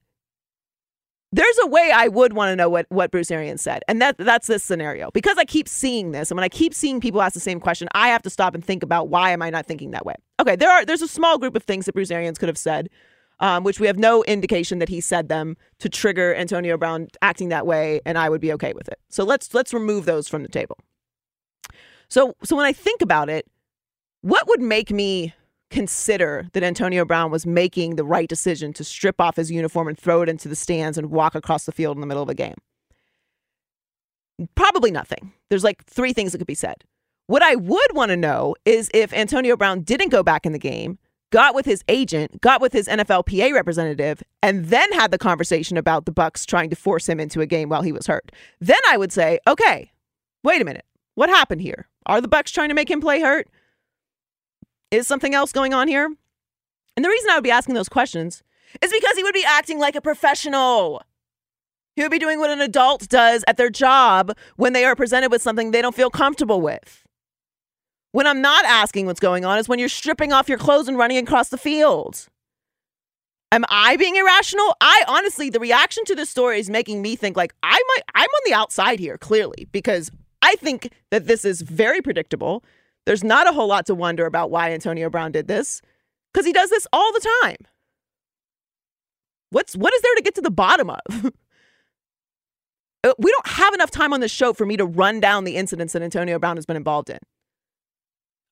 there's a way I would want to know what, what Bruce Arians said. And that that's this scenario. Because I keep seeing this, and when I keep seeing people ask the same question, I have to stop and think about why am I not thinking that way? Okay, there are there's a small group of things that Bruce Arians could have said um, which we have no indication that he said them to trigger Antonio Brown acting that way, and I would be okay with it. So let's let's remove those from the table. So so when I think about it, what would make me consider that Antonio Brown was making the right decision to strip off his uniform and throw it into the stands and walk across the field in the middle of a game? Probably nothing. There's like three things that could be said. What I would want to know is if Antonio Brown didn't go back in the game, got with his agent, got with his NFLPA representative, and then had the conversation about the Bucks trying to force him into a game while he was hurt. Then I would say, okay, wait a minute. What happened here? Are the Bucks trying to make him play hurt? Is something else going on here? And the reason I would be asking those questions is because he would be acting like a professional. He would be doing what an adult does at their job when they are presented with something they don't feel comfortable with. When I'm not asking what's going on is when you're stripping off your clothes and running across the field. Am I being irrational? I honestly, the reaction to this story is making me think like I might, I'm on the outside here, clearly, because I think that this is very predictable. There's not a whole lot to wonder about why Antonio Brown did this because he does this all the time. What's what is there to get to the bottom of? Uh, we don't have enough time on this show for me to run down the incidents that Antonio Brown has been involved in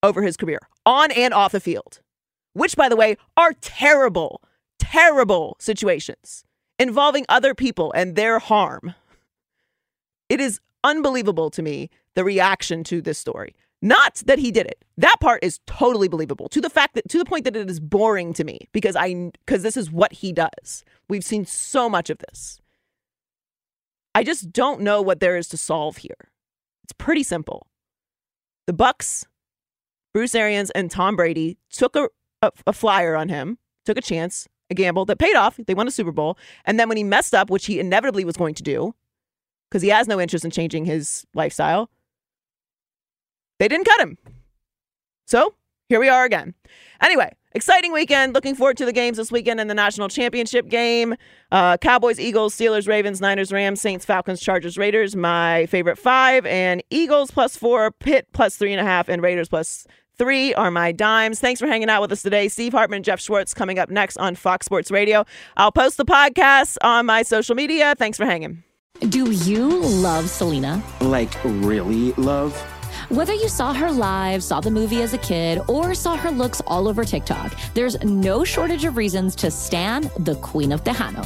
over his career, on and off the field, which, by the way, are terrible, terrible situations involving other people and their harm. It is unbelievable to me the reaction to this story. Not that he did it. That part is totally believable. To the fact that to the point that it is boring to me because I because this is what he does. We've seen so much of this. I just don't know what there is to solve here. It's pretty simple. The Bucs Bruce Arians and Tom Brady took a, a, a flyer on him, took a chance, a gamble that paid off. They won a Super Bowl. And then when he messed up, which he inevitably was going to do, because he has no interest in changing his lifestyle, they didn't cut him. So here we are again. Anyway, exciting weekend. Looking forward to the games this weekend and the national championship game. Uh, Cowboys, Eagles, Steelers, Ravens, Niners, Rams, Saints, Falcons, Chargers, Raiders. My favorite five. And Eagles plus four, Pitt plus three and a half, and Raiders plus three are my dimes. Thanks for hanging out with us today. Steve Hartman and Jeff Schwartz coming up next on Fox Sports Radio. I'll post the podcast on my social media. Thanks for hanging. Do you love Selena? Like, really love? Whether you saw her live, saw the movie as a kid, or saw her looks all over TikTok, there's no shortage of reasons to stand the Queen of Tejano.